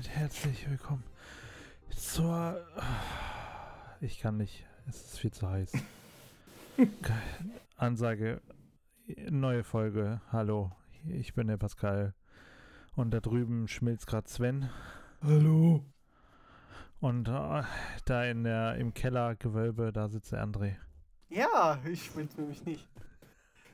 Damit herzlich willkommen zur. Ich kann nicht. Es ist viel zu heiß. Ansage. Neue Folge. Hallo. Ich bin der Pascal. Und da drüben schmilzt gerade Sven. Hallo. Und äh, da in der, im Kellergewölbe, da sitzt der André. Ja, ich bin's nämlich nicht.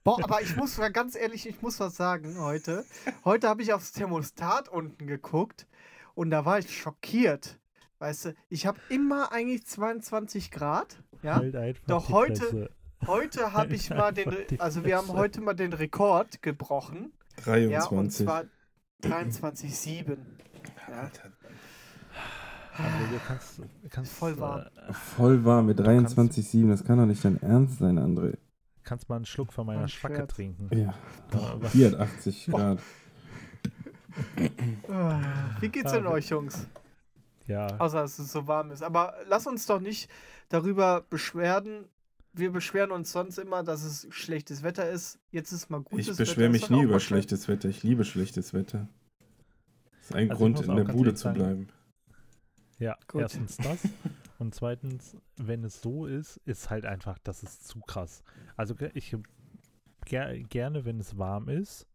Boah, aber ich muss mal ganz ehrlich, ich muss was sagen heute. Heute habe ich aufs Thermostat unten geguckt und da war ich schockiert. Weißt du, ich habe immer eigentlich 22 Grad. Ja. Halt Doch heute-. Heute habe ich mal den, die also wir haben heute mal den Rekord gebrochen. 23. Ja, und zwar 23,7. Ja. Du kannst, kannst, Voll warm. Äh, voll warm mit Du kannst- 23,7. Das kann doch nicht dein Ernst sein, André. kannst mal einen Schluck von meiner Mein Schwacke trinken. Ja. Äh, was- Hier hat 80 Boah. Grad. Ah, Wie geht's denn Ah, euch, Jungs? Ja, Außer, dass es so warm ist. Aber lass uns doch nicht darüber beschweren. Wir beschweren uns sonst immer, dass es schlechtes Wetter ist. Jetzt ist mal gutes Ich Wetter. beschwere ist mich nie über schlechtes Wetter. Ich liebe schlechtes Wetter. Das ist ein Also ich Grund, in der Bude zu bleiben. ja Gut. erstens das. Und zweitens, wenn es so ist, ist halt einfach, das ist zu krass. Also ich ger gerne, wenn es warm ist,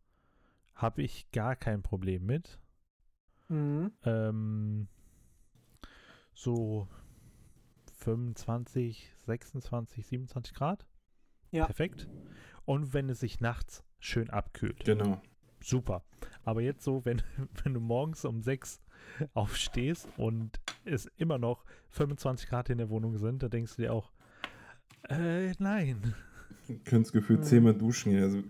habe ich gar kein Problem mit. Mhm. Ähm, so 25, 26, 27 Grad. Ja. Perfekt. Und wenn es sich nachts schön abkühlt. Genau. Super. Aber jetzt so, wenn, wenn du morgens um 6 aufstehst und es immer noch 25 Grad in der Wohnung sind, da denkst du dir auch, äh, nein. Du könntest gefühlt Mhm. zehnmal duschen gehen. Also,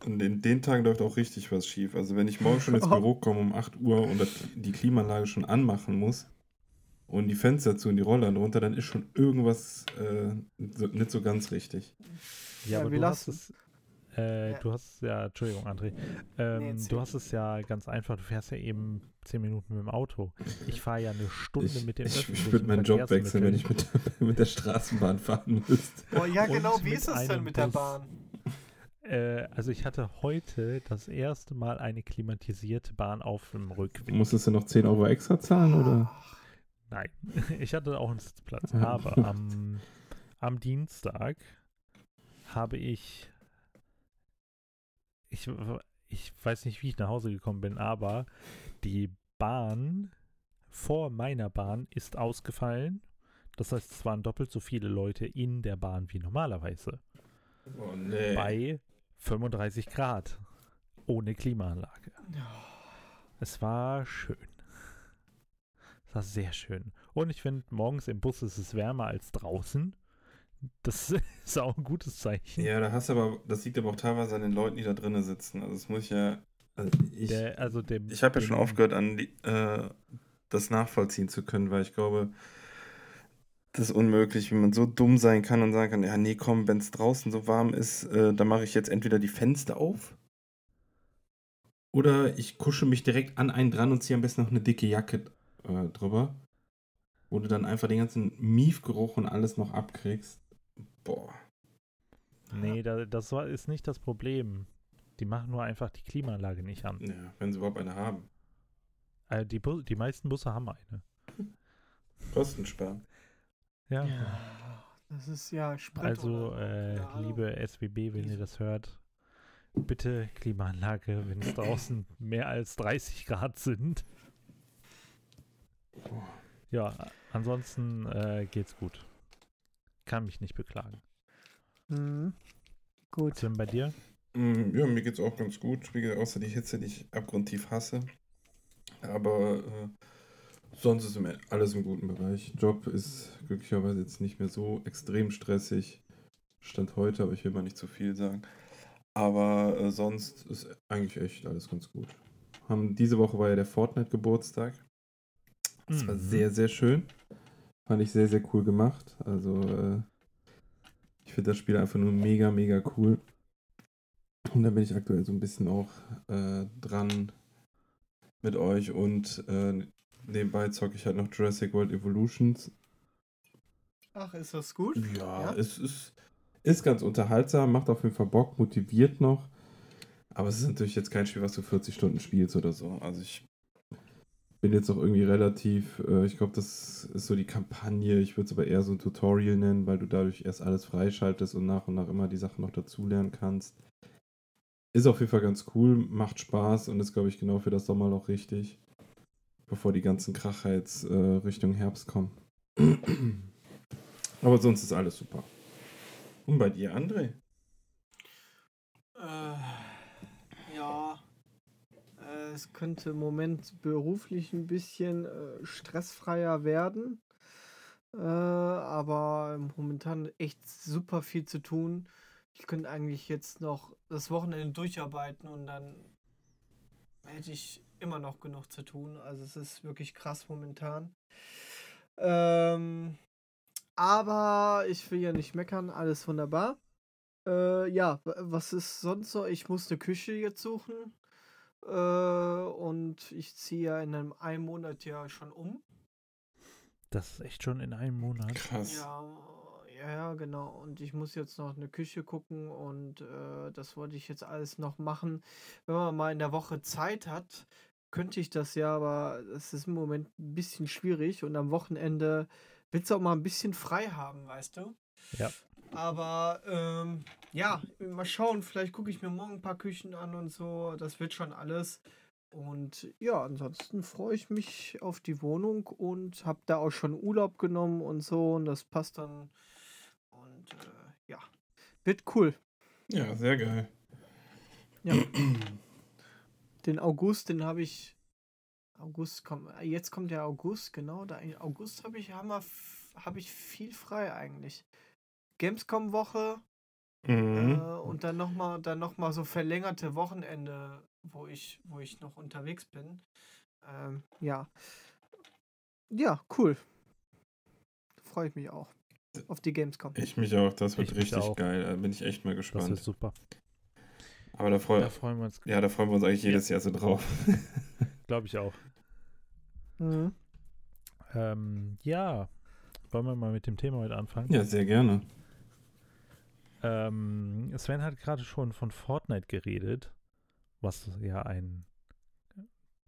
bei- an den, Tagen läuft auch richtig was schief. Also wenn ich morgen schon ins Oh. Büro komme um 8 Uhr und die Klimaanlage schon anmachen muss und die Fenster zu und die Roller runter, dann ist schon irgendwas äh, so, nicht so ganz richtig. Ja, Ja, aber du hast es, äh, Ja. du hast ja, Entschuldigung, André, ähm, erzähl. du hast es ja ganz einfach, du fährst ja eben 10 Minuten mit dem Auto. Ich fahre ja eine Stunde Ich, mit dem ich, ich würde meinen Job wechseln, wenn ich mit, mit der Straßenbahn fahren müsste. Boah, ja, Und genau. Wie mit ist es denn mit der. Bahn? Äh, also ich hatte heute das erste Mal eine klimatisierte Bahn auf dem Rückweg. Musstest du noch 10 Euro extra zahlen, oder? Nein, ich hatte auch einen Sitzplatz. Aber am, am Dienstag habe ich, ich, ich weiß nicht, wie ich nach Hause gekommen bin, aber die Bahn vor meiner Bahn ist ausgefallen. Das heißt, es waren doppelt so viele Leute in der Bahn wie normalerweise. Oh nee. Bei 35 Grad. Ohne Klimaanlage. Es war schön. Es war sehr schön. Und ich finde, morgens im Bus ist es wärmer als draußen. Das ist auch ein gutes Zeichen. Ja, da hast du aber, das liegt aber auch teilweise an den Leuten, die da drinnen sitzen. Also das muss ich ja. Also ich Der, also dem, ich habe ja schon aufgehört, an die, äh, das nachvollziehen zu können, weil ich glaube, das ist unmöglich, wie man so dumm sein kann und sagen kann, ja, nee, komm, wenn es draußen so warm ist, äh, dann mache ich jetzt entweder die Fenster auf oder ich kusche mich direkt an einen dran und ziehe am besten noch eine dicke Jacke äh, drüber, wo du dann einfach den ganzen Miefgeruch und alles noch abkriegst. Boah. Nee, da, das war, ist nicht das Problem. Die machen nur einfach die Klimaanlage nicht an. Ja, wenn sie überhaupt eine haben. Äh, die, Bu die meisten Busse haben eine. Kosten sparen. Ja. Ja, das ist ja Sprit Also, oder- äh, Ahnung. liebe SWB, wenn ihr das hört, bitte Klimaanlage, wenn es draußen mehr als 30 Grad sind. Ja, ansonsten äh, geht's gut. Kann mich nicht beklagen. Mhm. Gut. Was denn bei dir? Mm, Ja, mir geht's auch ganz gut. Wie gesagt, außer die Hitze, die ich abgrundtief hasse. Aber äh, sonst ist alles im guten Bereich. Job ist glücklicherweise jetzt nicht mehr so extrem stressig. Stand heute, aber ich will mal nicht zu viel sagen. Aber äh, sonst ist eigentlich echt alles ganz gut. Haben, diese Woche war ja der Fortnite-Geburtstag. Das war Mhm. sehr, sehr schön. Fand ich sehr, sehr cool gemacht. Also, äh, ich finde das Spiel einfach nur mega, mega cool. Und da bin ich aktuell so ein bisschen auch äh, dran mit euch und äh, nebenbei zocke ich halt noch Jurassic World Evolutions. Ach, ist das gut? Ja, Ja. es ist, ist ganz unterhaltsam, macht auf jeden Fall Bock, motiviert noch. Aber es ist natürlich jetzt kein Spiel, was du 40 Stunden spielst oder so. Also ich bin jetzt auch irgendwie relativ, äh, ich glaube, das ist so die Kampagne. Ich würde es aber eher so ein Tutorial nennen, weil du dadurch erst alles freischaltest und nach und nach immer die Sachen noch dazulernen kannst. Ist auf jeden Fall ganz cool, macht Spaß und ist, glaube ich, genau für das Sommerloch richtig. Bevor die ganzen Kracher jetzt äh, Richtung Herbst kommen. aber sonst ist alles super. Und bei dir, André? Äh, ja, äh, es könnte im Moment beruflich ein bisschen äh, stressfreier werden. Äh, aber momentan echt super viel zu tun. Ich könnte eigentlich jetzt noch das Wochenende durcharbeiten und dann hätte ich immer noch genug zu tun. Also es ist wirklich krass momentan. Ähm, aber ich will ja nicht meckern, alles wunderbar. Äh, ja, was ist sonst so? Ich muss eine Küche jetzt suchen. Äh, und ich ziehe ja in einem, einem Monat ja schon um. Das ist echt schon in einem Monat. Krass. Ja, ja, ja, genau. Und ich muss jetzt noch eine Küche gucken und äh, das wollte ich jetzt alles noch machen. Wenn man mal in der Woche Zeit hat, könnte ich das ja, aber es ist im Moment ein bisschen schwierig und am Wochenende willst du auch mal ein bisschen frei haben, weißt du? Ja. Aber ähm, ja, mal schauen, vielleicht gucke ich mir morgen ein paar Küchen an und so. Das wird schon alles. Und ja, ansonsten freue ich mich auf die Wohnung und habe da auch schon Urlaub genommen und so. Und das passt dann. Und äh, ja, wird cool. Ja, sehr geil. Ja. den August, den habe ich. August kommt. Jetzt kommt der August, genau. Da, in August habe ich, haben wir, hab ich viel frei eigentlich. Gamescom-Woche Mhm. äh, und dann nochmal dann noch mal so verlängerte Wochenende, wo ich, wo ich noch unterwegs bin. Ähm, ja. Ja, cool. Freue ich mich auch. Auf die Gamescom. Ich mich auch, das wird Ich richtig geil. Da bin ich echt mal Das ist gespannt. super. Aber da freuen, Da freuen wir uns, ja, da freuen wir uns eigentlich jedes Jahr so drauf. glaube ich auch. Mhm. Ähm, ja, wollen wir mal mit dem Thema heute anfangen? ja, sehr gerne. Ähm, Sven hat gerade schon von Fortnite geredet, was ja ein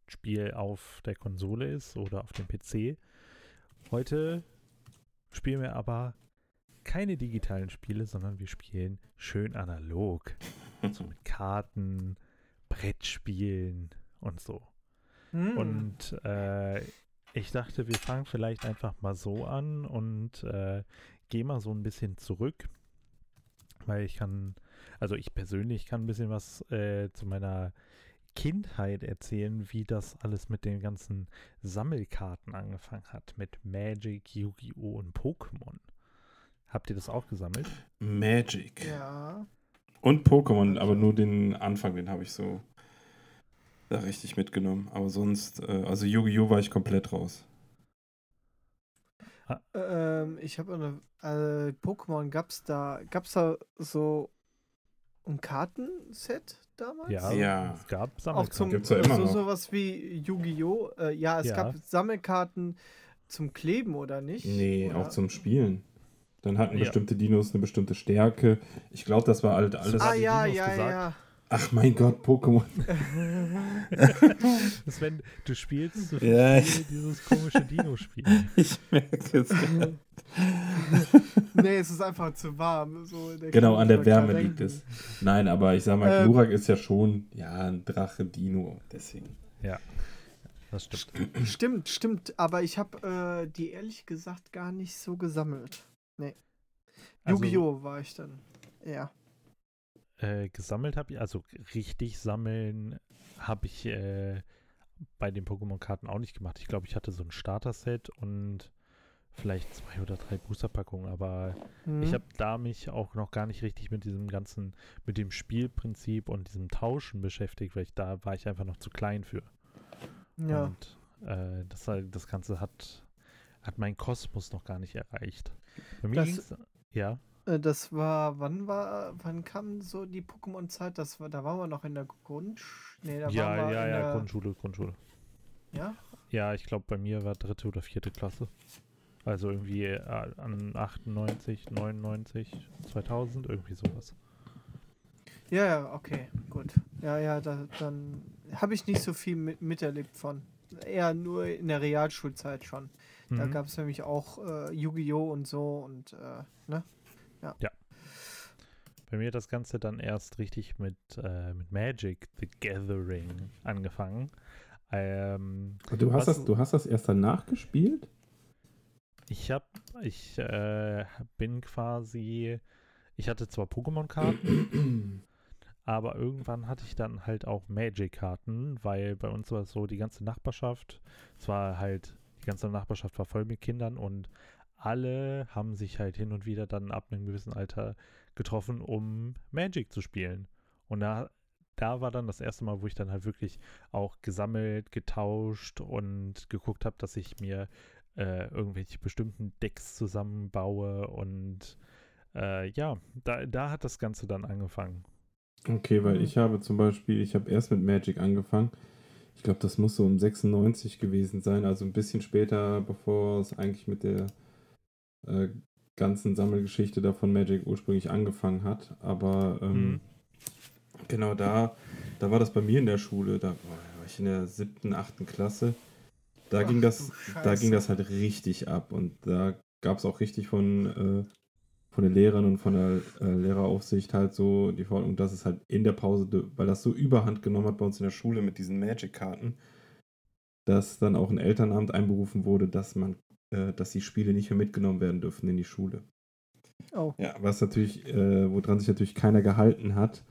Spiel auf der Konsole ist oder auf dem PC. Heute spielen wir aber keine digitalen Spiele, sondern wir spielen schön analog. So mit Karten, Brettspielen und so. Mhm. Und äh, ich dachte, wir fangen vielleicht einfach mal so an und äh, gehen mal so ein bisschen zurück. Weil ich kann, also ich persönlich kann ein bisschen was äh, zu meiner Kindheit erzählen, wie das alles mit den ganzen Sammelkarten angefangen hat. Mit Magic, Yu-Gi-Oh! und Pokémon. Habt ihr das auch gesammelt? Magic. ja. Und Pokémon, aber nur den Anfang, den habe ich so da richtig mitgenommen. Aber sonst, äh, also Yu-Gi-Oh! war ich komplett raus. Ähm, ich habe eine äh, Pokémon gab's da gab's da so ein Kartenset damals? Ja, Ja. es gab Auch Sammelkarten. zum Gibt's ja immer so noch. sowas wie Yu-Gi-Oh! Äh, ja, es Ja. gab Sammelkarten zum Kleben oder nicht? Nee, oder? auch zum Spielen. Dann hatten Ja. bestimmte Dinos eine bestimmte Stärke. Ich glaube, das war halt alles. Ah ja, Dinos ja, gesagt? Ach mein Gott, Pokémon. Sven, du spielst so Ja, viel dieses komische Dino-Spiel. Ich merke es. ja. nee, es ist einfach zu warm. So, der Genau, an der Wärme liegt denken. es. Nein, aber ich sag mal, Ähm. Glurak ist ja schon, ja, ein Drache-Dino. Deswegen. Das stimmt. Stimmt, stimmt, aber ich habe äh, die ehrlich gesagt gar nicht so gesammelt. Also, Yu-Gi-Oh! war ich dann. Ja. Äh, gesammelt habe ich, also richtig sammeln habe ich äh, bei den Pokémon-Karten auch nicht gemacht. Ich glaube, ich hatte so ein Starter-Set und vielleicht zwei oder drei Booster-Packungen, aber Mhm. ich habe da mich auch noch gar nicht richtig mit diesem ganzen, mit dem Spielprinzip und diesem Tauschen beschäftigt, weil ich da war ich einfach noch zu klein für. ja. Und äh, das, das Ganze hat, hat meinen Kosmos noch gar nicht erreicht. Bei mir Das- ja, Äh, Das war, wann war, wann kam so die Pokémon-Zeit? Das war, da waren wir noch in der Grund. Nee, da ja, waren wir ja, ja, der, Grundschule, Grundschule. Ja? Ja, ich glaube, bei mir war dritte oder vierte Klasse. Also irgendwie äh, an 98, 99, 2000, irgendwie sowas. Ja, ja, okay, gut. Ja, ja, da, dann habe ich nicht so viel mit, miterlebt von. eher nur in der Realschulzeit schon. Da Mhm. gab es nämlich auch äh, Yu-Gi-Oh! und so und äh, ne? Bei mir hat das Ganze dann erst richtig mit, äh, mit Magic the Gathering angefangen. Ähm, Du hast, Was- das, du hast das erst danach gespielt? ich hab, ich äh, bin quasi, ich hatte zwar Pokémon-Karten, aber irgendwann hatte ich dann halt auch Magic-Karten, weil bei uns war es so, die ganze Nachbarschaft, es war halt, die ganze Nachbarschaft war voll mit Kindern und alle haben sich halt hin und wieder dann ab einem gewissen Alter getroffen, um Magic zu spielen. Und da, da war dann das erste Mal, wo ich dann halt wirklich auch gesammelt, getauscht und geguckt habe, dass ich mir äh, irgendwelche bestimmten Decks zusammenbaue und äh, ja, da, da hat das Ganze dann angefangen. Okay, weil Mhm. ich habe zum Beispiel, ich habe erst mit Magic angefangen. Ich glaube, das muss so um 96 gewesen sein, also ein bisschen später, bevor es eigentlich mit der äh, ganzen Sammelgeschichte da von Magic ursprünglich angefangen hat. Aber ähm, Mhm. genau da, da war das bei mir in der Schule, da war ich in der siebten, achten Klasse. Da Ach ging das, da ging das halt richtig ab und da gab es auch richtig von, äh, von den Lehrern und von der äh, Lehreraufsicht halt so die Forderung, dass es halt in der Pause, weil das so überhand genommen hat bei uns in der Schule mit diesen Magic-Karten, dass dann auch ein Elternamt einberufen wurde, dass man, äh, dass die Spiele nicht mehr mitgenommen werden dürfen in die Schule. Oh. Ja, was natürlich, äh, woran sich natürlich keiner gehalten hat.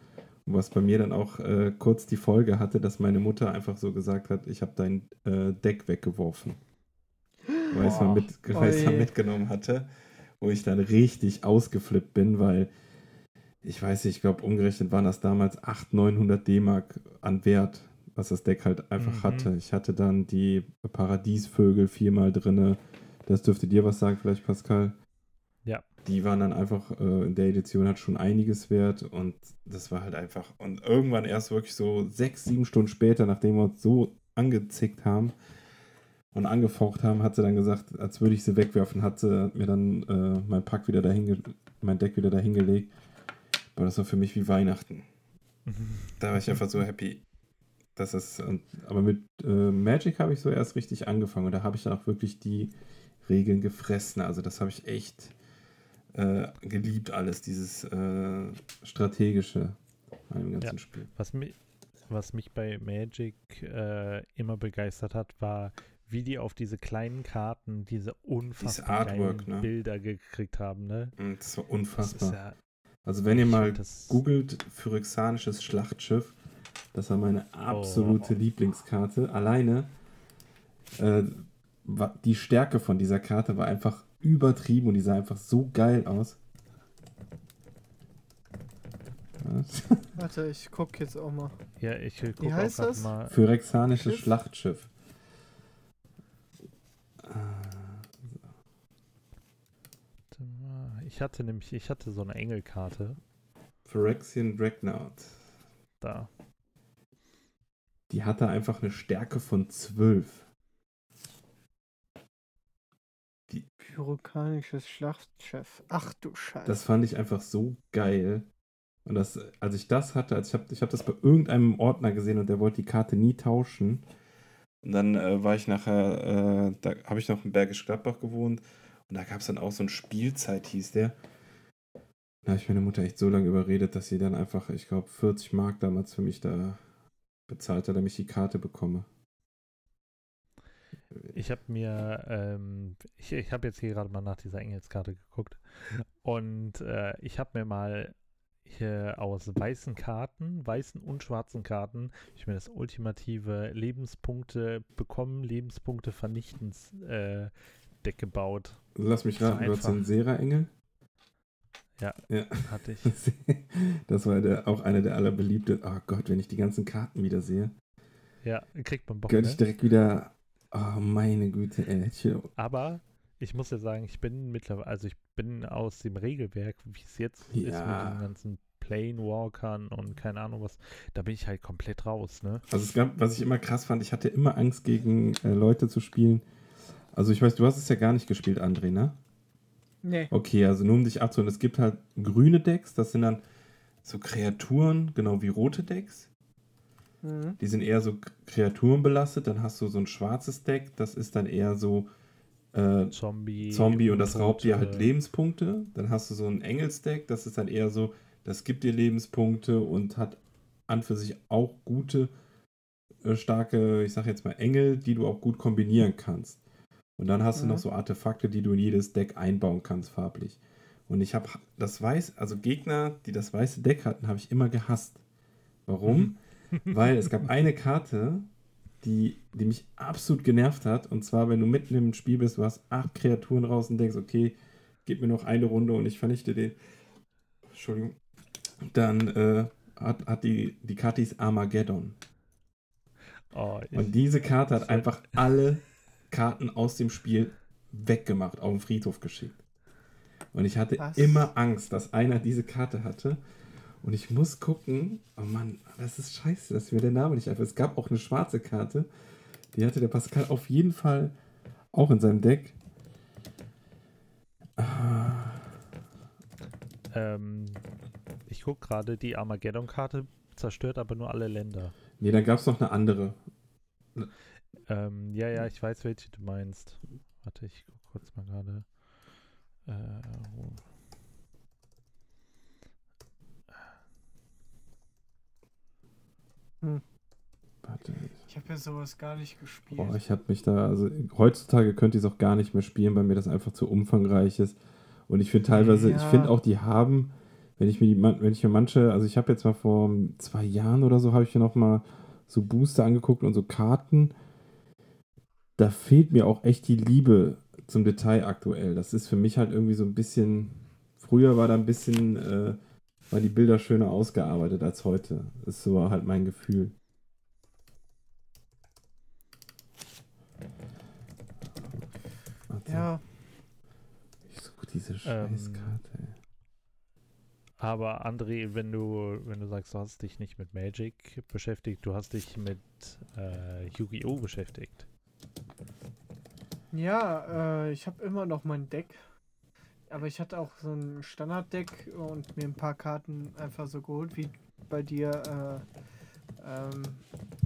Und was bei mir dann auch äh, kurz die Folge hatte, dass meine Mutter einfach so gesagt hat, ich habe dein äh, Deck weggeworfen. Weil es mal, Boah. mit, Ui. mitgenommen hatte. Wo ich dann richtig ausgeflippt bin, weil ich weiß nicht, ich glaube, umgerechnet waren das damals 800, 900 D-Mark an Wert, was das Deck halt einfach Mhm. hatte. Ich hatte dann die Paradiesvögel viermal drinne. Das dürfte dir was sagen, vielleicht, Pascal? Ja. Die waren dann einfach, äh, in der Edition hat schon einiges wert und das war halt einfach. Und irgendwann erst wirklich so sechs, sieben Stunden später, nachdem wir uns so angezickt haben und angefaucht haben, hat sie dann gesagt, als würde ich sie wegwerfen, hat sie mir dann äh, mein Pack wieder dahin, mein Deck wieder dahin gelegt. Aber das war für mich wie Weihnachten. Da war ich einfach so happy. Das ist, aber mit äh, Magic habe ich so erst richtig angefangen und da habe ich dann auch wirklich die Regeln gefressen. Also das habe ich echt äh, geliebt, alles, dieses äh, strategische an dem ganzen Ja. Spiel. Was mich, was mich bei Magic äh, immer begeistert hat, war, wie die auf diese kleinen Karten diese unfassbar Artwork, ne? Bilder gekriegt haben, ne? Und das war Das unfassbar. ist ja, also wenn ihr mal das, googelt phyrexianisches Schlachtschiff, das war meine absolute Oh. Lieblingskarte. Alleine äh, die Stärke von dieser Karte war einfach übertrieben und die sah einfach so geil aus. Was? Warte, ich guck jetzt auch mal. Ja, ich gucke auch heißt grad das? mal. Phyrexianisches Schiff? Schlachtschiff. Warte mal, Ich hatte nämlich, ich hatte so eine Engelkarte Phyrexian Dreadnought. da. Die hatte einfach eine Stärke von 12. Pyrokanisches Schlachtschiff. Ach du Scheiße. Das fand ich einfach so geil. Und das, als ich das hatte, also ich habe ich hab das bei irgendeinem Ordner gesehen und der wollte die Karte nie tauschen. Und dann äh, war ich nachher, äh, da habe ich noch in Bergisch Gladbach gewohnt und da gab es dann auch so ein Spielzeit, hieß der. Da habe ich meine Mutter echt so lange überredet, dass sie dann einfach, ich glaube, 40 Mark damals für mich da bezahlt hat, damit ich die Karte bekomme. Ich habe mir, ähm, ich, ich habe jetzt hier gerade mal nach dieser Engelskarte geguckt und äh, ich habe mir mal aus weißen Karten, weißen und schwarzen Karten, ich mir das ultimative Lebenspunkte bekommen, Lebenspunkte vernichtens äh, Deck gebaut. Lass mich raten, du hast einen Sera-Engel? Ja. ja. Hatte ich. Das war der, auch einer der allerbeliebten. Oh Gott, wenn ich die ganzen Karten wieder sehe, Ja, kriegt man Bock, könnte ne? ich direkt wieder. Oh, meine Güte, ey. Aber ich muss ja sagen, ich bin mittlerweile, also ich bin aus dem Regelwerk, wie es jetzt ist mit Ja. den ganzen Planewalkern und keine Ahnung was, da bin ich halt komplett raus, ne? Also es gab, was ich immer krass fand, ich hatte immer Angst, gegen äh, Leute zu spielen. Also ich weiß, du hast es ja gar nicht gespielt, André, ne? nee. Okay, also nur um dich abzuholen, es gibt halt grüne Decks, das sind dann so Kreaturen, genau wie rote Decks. Mhm. Die sind eher so Kreaturen belastet. Dann hast du so ein schwarzes Deck, das ist dann eher so äh, Zombie, Zombie und das raubt dir halt Lebenspunkte. Dann hast du so ein Engelsdeck, das ist dann eher so, das gibt dir Lebenspunkte und hat an für sich auch gute, äh, starke, ich sag jetzt mal Engel, die du auch gut kombinieren kannst. Und dann hast mhm. du noch so Artefakte, die du in jedes Deck einbauen kannst, farblich. Und ich habe das weiß, also Gegner, die das weiße Deck hatten, habe ich immer gehasst. Warum? Mhm. Weil es gab eine Karte, die, die mich absolut genervt hat. Und zwar, wenn du mitten im Spiel bist, du hast acht Kreaturen raus und denkst, okay, gib mir noch eine Runde und ich vernichte den. Entschuldigung. Dann äh, hat, hat die, die Karte ist Armageddon. Oh, und diese Karte hat einfach alle Karten aus dem Spiel weggemacht, auf den Friedhof geschickt. Und ich hatte Was? immer Angst, dass einer diese Karte hatte. Und ich muss gucken, oh Mann, das ist scheiße, dass mir der Name nicht einfach. Es gab auch eine schwarze Karte, die hatte der Pascal auf jeden Fall auch in seinem Deck. Ah. Ähm, ich gucke gerade, die Armageddon-Karte zerstört aber nur alle Länder. Nee, dann gab es noch eine andere. Ähm, ja, ja, ich weiß, welche du meinst. Warte, ich gucke kurz mal gerade. Äh, hm. Warte. Ich habe ja sowas gar nicht gespielt. Boah, ich habe mich da, also heutzutage könnte ich es auch gar nicht mehr spielen, weil mir das einfach zu umfangreich ist. Und ich finde teilweise, ja. ich finde auch, die haben, wenn ich mir die, wenn ich mir manche, also ich habe jetzt mal vor zwei Jahren oder so, habe ich mir noch mal so Booster angeguckt und so Karten. Da fehlt mir auch echt die Liebe zum Detail aktuell. Das ist für mich halt irgendwie so ein bisschen. Früher war da ein bisschen, äh, waren die Bilder schöner ausgearbeitet als heute. Das ist so halt mein Gefühl. Warte. Ja. Ich suche diese ähm, Scheißkarte. Ähm, aber André, wenn du, wenn du sagst, du hast dich nicht mit Magic beschäftigt, du hast dich mit äh, Yu-Gi-Oh! beschäftigt. Ja, äh, ich habe immer noch mein Deck. Aber ich hatte auch so ein Standarddeck und mir ein paar Karten einfach so geholt, wie bei dir äh, ähm,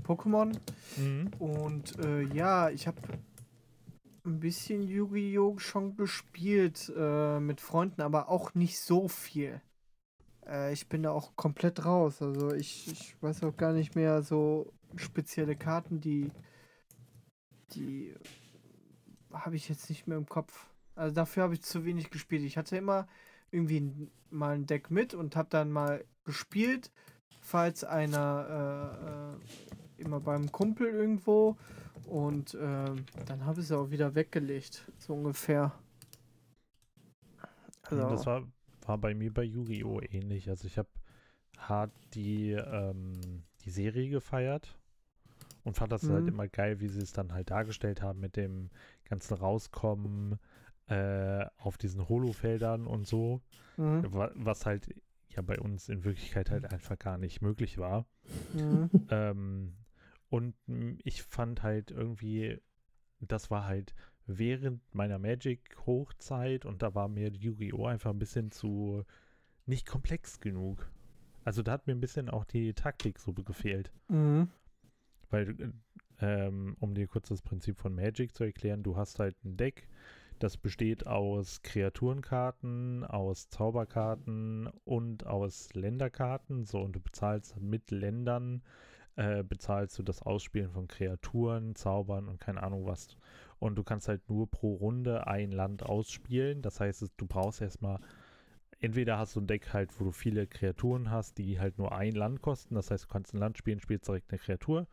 Pokémon. Mhm. Und äh, ja, ich habe ein bisschen Yu-Gi-Oh! schon gespielt äh, mit Freunden, aber auch nicht so viel. Äh, ich bin da auch komplett raus. Also ich, ich weiß auch gar nicht mehr so spezielle Karten, die die habe ich jetzt nicht mehr im Kopf. Also dafür habe ich zu wenig gespielt. Ich hatte immer irgendwie mal ein Deck mit und habe dann mal gespielt, falls einer äh, äh, immer beim Kumpel irgendwo und äh, dann habe ich es auch wieder weggelegt, so ungefähr. Also, das war, war bei mir bei Yu-Gi-Oh! ähnlich. Also ich habe hart die, ähm, die Serie gefeiert und fand das halt mhm. halt immer geil, wie sie es dann halt dargestellt haben mit dem ganzen Rauskommen äh, auf diesen Holofeldern und so. Mhm. Was halt ja bei uns in Wirklichkeit halt einfach gar nicht möglich war. Mhm. Ähm, und ich fand halt irgendwie, das war halt während meiner Magic-Hochzeit und da war mir Yu-Gi-Oh! einfach ein bisschen zu nicht komplex genug. Also da hat mir ein bisschen auch die Taktik so gefehlt. Mhm. Weil, äh, ähm, um dir kurz das Prinzip von Magic zu erklären, du hast halt ein Deck, das besteht aus Kreaturenkarten, aus Zauberkarten und aus Länderkarten. So, und du bezahlst mit Ländern, äh, bezahlst du das Ausspielen von Kreaturen, Zaubern und keine Ahnung was. Und du kannst halt nur pro Runde ein Land ausspielen. Das heißt, du brauchst erstmal entweder hast du ein Deck halt, wo du viele Kreaturen hast, die halt nur ein Land kosten. Das heißt, du kannst ein Land spielen, spielst direkt eine Kreatur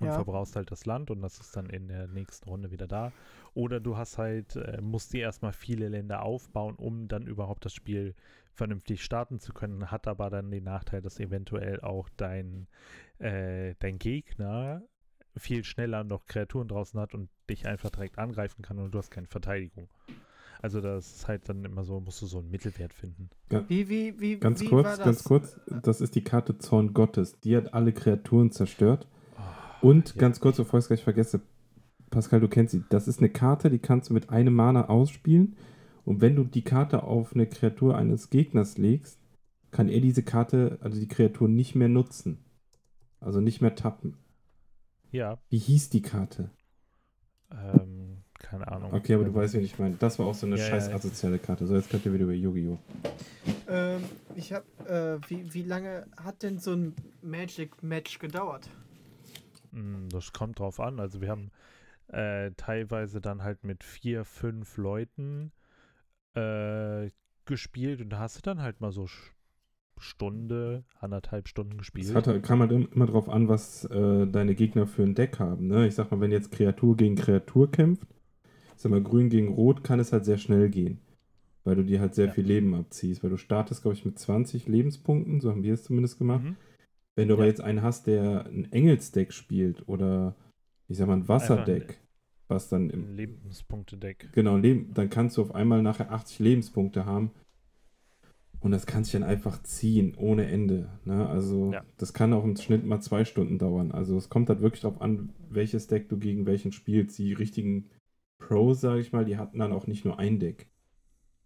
und ja. verbrauchst halt das Land und das ist dann in der nächsten Runde wieder da. Oder du hast halt, äh, musst dir erstmal viele Länder aufbauen, um dann überhaupt das Spiel vernünftig starten zu können, hat aber dann den Nachteil, dass eventuell auch dein, äh, dein Gegner viel schneller noch Kreaturen draußen hat und dich einfach direkt angreifen kann und du hast keine Verteidigung. Also das ist halt dann immer so, musst du so einen Mittelwert finden. Ja. Wie, wie, wie, ganz wie kurz, ganz kurz, das ist die Karte Zorn Gottes. Die hat alle Kreaturen zerstört und ja. ganz kurz, bevor ich es gleich vergesse, Pascal, du kennst sie. Das ist eine Karte, die kannst du mit einem Mana ausspielen. Und wenn du die Karte auf eine Kreatur eines Gegners legst, kann er diese Karte, also die Kreatur, nicht mehr nutzen. Also nicht mehr tappen. Ja, Wie hieß die Karte? ähm, keine Ahnung. Okay, aber du weißt, wen ich meine. Das war auch so eine Ja, scheiß asoziale Karte. So, jetzt könnt ihr wieder über Yu-Gi-Oh! Ähm, ich hab, äh, wie, wie lange hat denn so ein Magic-Match gedauert? Mm, Das kommt drauf an. Also wir haben äh, teilweise dann halt mit vier, fünf Leuten äh, gespielt und hast du dann halt mal so Stunde, anderthalb Stunden Es gespielt. hat, halt- kam halt im- immer drauf an, was äh, deine Gegner für ein Deck haben. Ne? Ich sag mal, wenn jetzt Kreatur gegen Kreatur kämpft, ich sag mal, grün gegen rot, kann es halt sehr schnell gehen. Weil du dir halt sehr Ja. viel Leben abziehst. Weil du startest, glaube ich, mit 20 Lebenspunkten, so haben wir es zumindest gemacht. Mhm. Wenn du aber Ja. jetzt einen hast, der ein Engelsdeck spielt oder ich sag mal ein Wasserdeck, was dann im Ein Lebenspunkte-Deck. Genau, Leben, dann kannst du auf einmal nachher 80 Lebenspunkte haben. Und das kann sich dann einfach ziehen, ohne Ende. Ne? Also, Ja. das kann auch im Schnitt mal zwei Stunden dauern. Also, es kommt halt wirklich darauf an, welches Deck du gegen welchen spielst. Die richtigen Pros, sage ich mal, die hatten dann auch nicht nur ein Deck.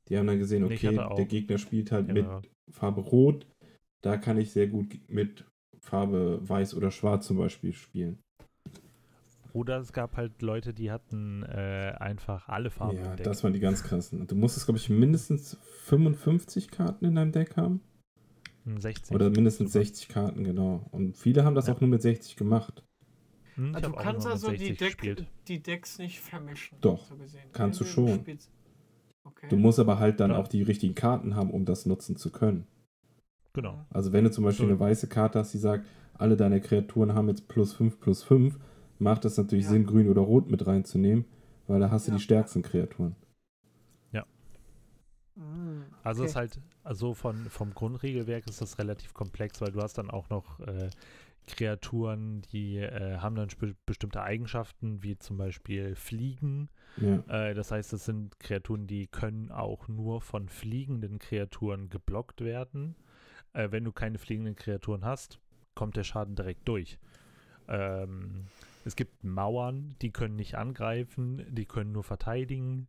Die haben dann gesehen, okay, der Gegner spielt halt Genau. mit Farbe Rot. Da kann ich sehr gut mit Farbe Weiß oder Schwarz zum Beispiel spielen. Oder es gab halt Leute, die hatten äh, einfach alle Farben ja, im Deck. das waren die ganz krassen. Du musstest, glaube ich, mindestens 55 Karten in deinem Deck haben. Hm, 60. Oder mindestens Super. 60 Karten, genau. Und viele haben das Ja. auch nur mit 60 gemacht. Hm, Also du kannst also die, 60 Deck, die Decks nicht vermischen. Doch, so gesehen. kannst du schon. spielst- Okay. Du musst aber halt dann Klar. auch die richtigen Karten haben, um das nutzen zu können. Genau. Also wenn du zum Beispiel So. eine weiße Karte hast, die sagt, alle deine Kreaturen haben jetzt plus 5 plus 5, macht es natürlich Ja. Sinn, grün oder rot mit reinzunehmen, weil da hast du Ja. die stärksten Kreaturen. Mm, Also okay. ist halt, also von, vom Grundregelwerk ist das relativ komplex, weil du hast dann auch noch äh, Kreaturen, die äh, haben dann bestimmte Eigenschaften, wie zum Beispiel Fliegen. Ja. Äh, das heißt, es sind Kreaturen, die können auch nur von fliegenden Kreaturen geblockt werden. Äh, wenn du keine fliegenden Kreaturen hast, kommt der Schaden direkt durch. Ähm, es gibt Mauern, die können nicht angreifen, die können nur verteidigen.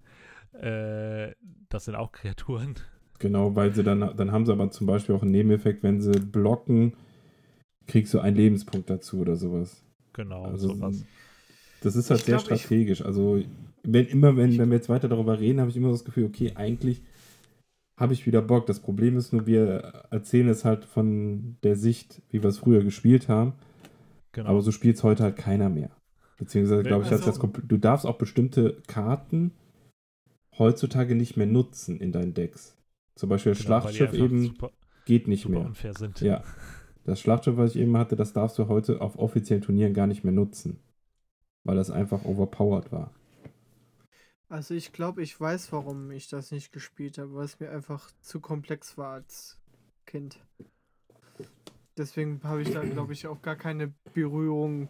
Äh, das sind auch Kreaturen. Genau, weil sie dann, dann haben sie aber zum Beispiel auch einen Nebeneffekt, wenn sie blocken, kriegst du einen Lebenspunkt dazu oder sowas. Genau, Also sowas. Das ist halt Ich sehr glaub, strategisch. Also, wenn immer, wenn, wenn wir jetzt weiter darüber reden, habe ich immer das Gefühl, okay, eigentlich habe ich wieder Bock. Das Problem ist nur, wir erzählen es halt von der Sicht, wie wir es früher gespielt haben. Genau. Aber so spielt es heute halt keiner mehr. Beziehungsweise, glaube ich, also- das du darfst auch bestimmte Karten heutzutage nicht mehr nutzen in deinen Decks. Zum Beispiel das Genau, Schlachtschiff eben super, geht nicht mehr. Ja. Das Schlachtschiff, was ich eben hatte, das darfst du heute auf offiziellen Turnieren gar nicht mehr nutzen. Weil das einfach overpowered war. Also ich glaube, ich weiß, warum ich das nicht gespielt habe, weil es mir einfach zu komplex war als Kind. Deswegen habe ich da, glaube ich, auch gar keine Berührung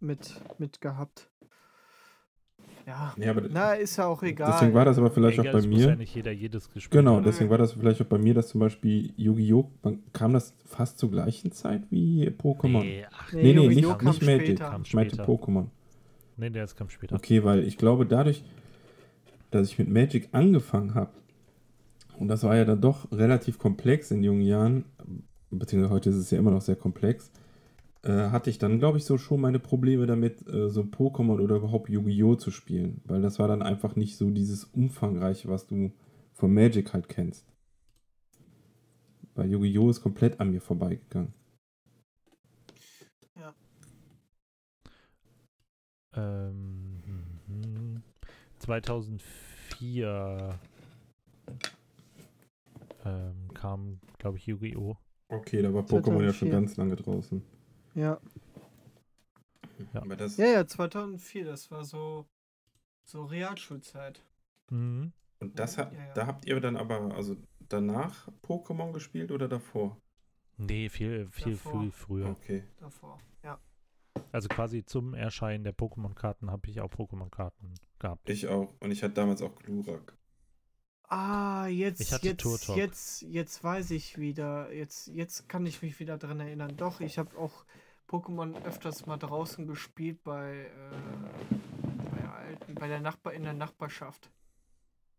mit, mit gehabt. Ja. Ja, aber Na, ist ja auch egal. deswegen war das aber vielleicht Egal, auch bei es muss ja mir. nicht jeder jedes gespielt Genau, haben. deswegen war das vielleicht auch bei mir, dass zum Beispiel Yu-Gi-Oh! kam das fast zur gleichen Zeit wie Pokémon. Nee, ach, Nee, nee, Yu-Gi-Oh! nicht- kam nicht Magic. Ich meinte später. Pokémon. Nee, der ist kam später. Okay, weil ich glaube, dadurch, dass ich mit Magic angefangen habe, und das war ja dann doch relativ komplex in jungen Jahren, beziehungsweise heute ist es ja immer noch sehr komplex, äh, hatte ich dann, glaube ich, so schon meine Probleme damit, äh, so Pokémon oder überhaupt Yu-Gi-Oh! zu spielen. Weil das war dann einfach nicht so dieses Umfangreiche, was du von Magic halt kennst. Weil Yu-Gi-Oh! ist komplett an mir vorbeigegangen. Ähm, mhm. 2004 ähm, kam, glaube ich, Yu-Gi-Oh! Okay, da war Pokémon ja schon 2004. ganz lange draußen. Ja. Ja. Aber das, ja, ja, 2004, das war so, so Realschulzeit. Mhm. Und das hat, Ja, ja. da habt ihr dann aber, also danach Pokémon gespielt oder davor? Nee, viel, viel, Davor. viel früher. Okay. Davor. Also quasi zum Erscheinen der Pokémon-Karten habe ich auch Pokémon-Karten gehabt. Ich auch. Und ich hatte damals auch Glurak. Ah, jetzt, Ich hatte jetzt, Turtok. jetzt, jetzt weiß ich wieder. Jetzt, jetzt kann ich mich wieder dran erinnern. Doch, ich habe auch Pokémon öfters mal draußen gespielt bei, äh, bei alten, bei der Nachbar in der Nachbarschaft.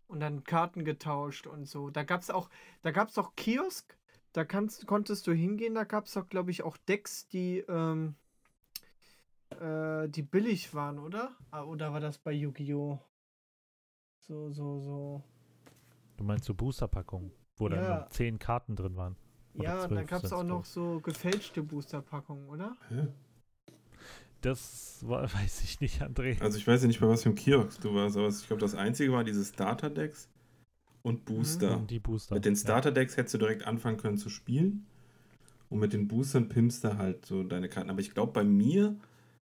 Und dann Karten getauscht und so. Da gab's auch, da gab's auch Kiosk, da kannst, konntest du hingehen, da gab es doch, glaube ich, auch Decks, die, ähm, äh, die billig waren, oder? Ah, Oder war das bei Yu-Gi-Oh! So, so, so. Du meinst so Boosterpackungen, wo dann Ja. nur 10 Karten drin waren. Oder Ja, und dann 12 gab es auch noch so gefälschte Boosterpackungen, oder? Hä? Das war, weiß ich nicht, André. Also ich weiß ja nicht, bei was für einem Kiosk du warst, aber ich glaube, das einzige war diese Starter-Decks und Mhm. Booster. Und die Booster. Mit den ja. Starter-Decks hättest du direkt anfangen können zu spielen. Und mit den Boostern pimpst du halt so deine Karten. Aber ich glaube, bei mir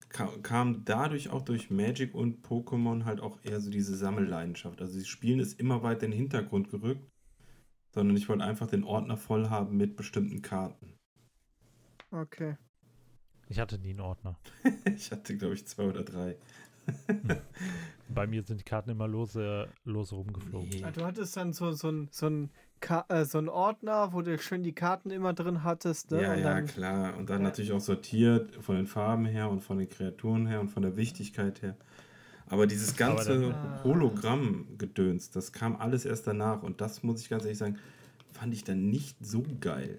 kam dadurch auch durch Magic und Pokémon halt auch eher so diese Sammelleidenschaft. Also das Spielen ist immer weiter in den Hintergrund gerückt, sondern ich wollte einfach den Ordner voll haben mit bestimmten Karten. Okay. Ich hatte nie einen Ordner. Ich hatte, glaube ich, zwei oder drei. Bei mir sind die Karten immer lose, lose rumgeflogen. Nee. Ah, Du hattest dann so, so, ein, so, ein Ka äh, so ein Ordner, wo du schön die Karten immer drin hattest. Ne? Ja, und ja, dann, klar. Und dann Ja. natürlich auch sortiert von den Farben her und von den Kreaturen her und von der Wichtigkeit her. Aber dieses ganze Ah. Hologramm-Gedöns, das kam alles erst danach. Und das muss ich ganz ehrlich sagen, fand ich dann nicht so geil.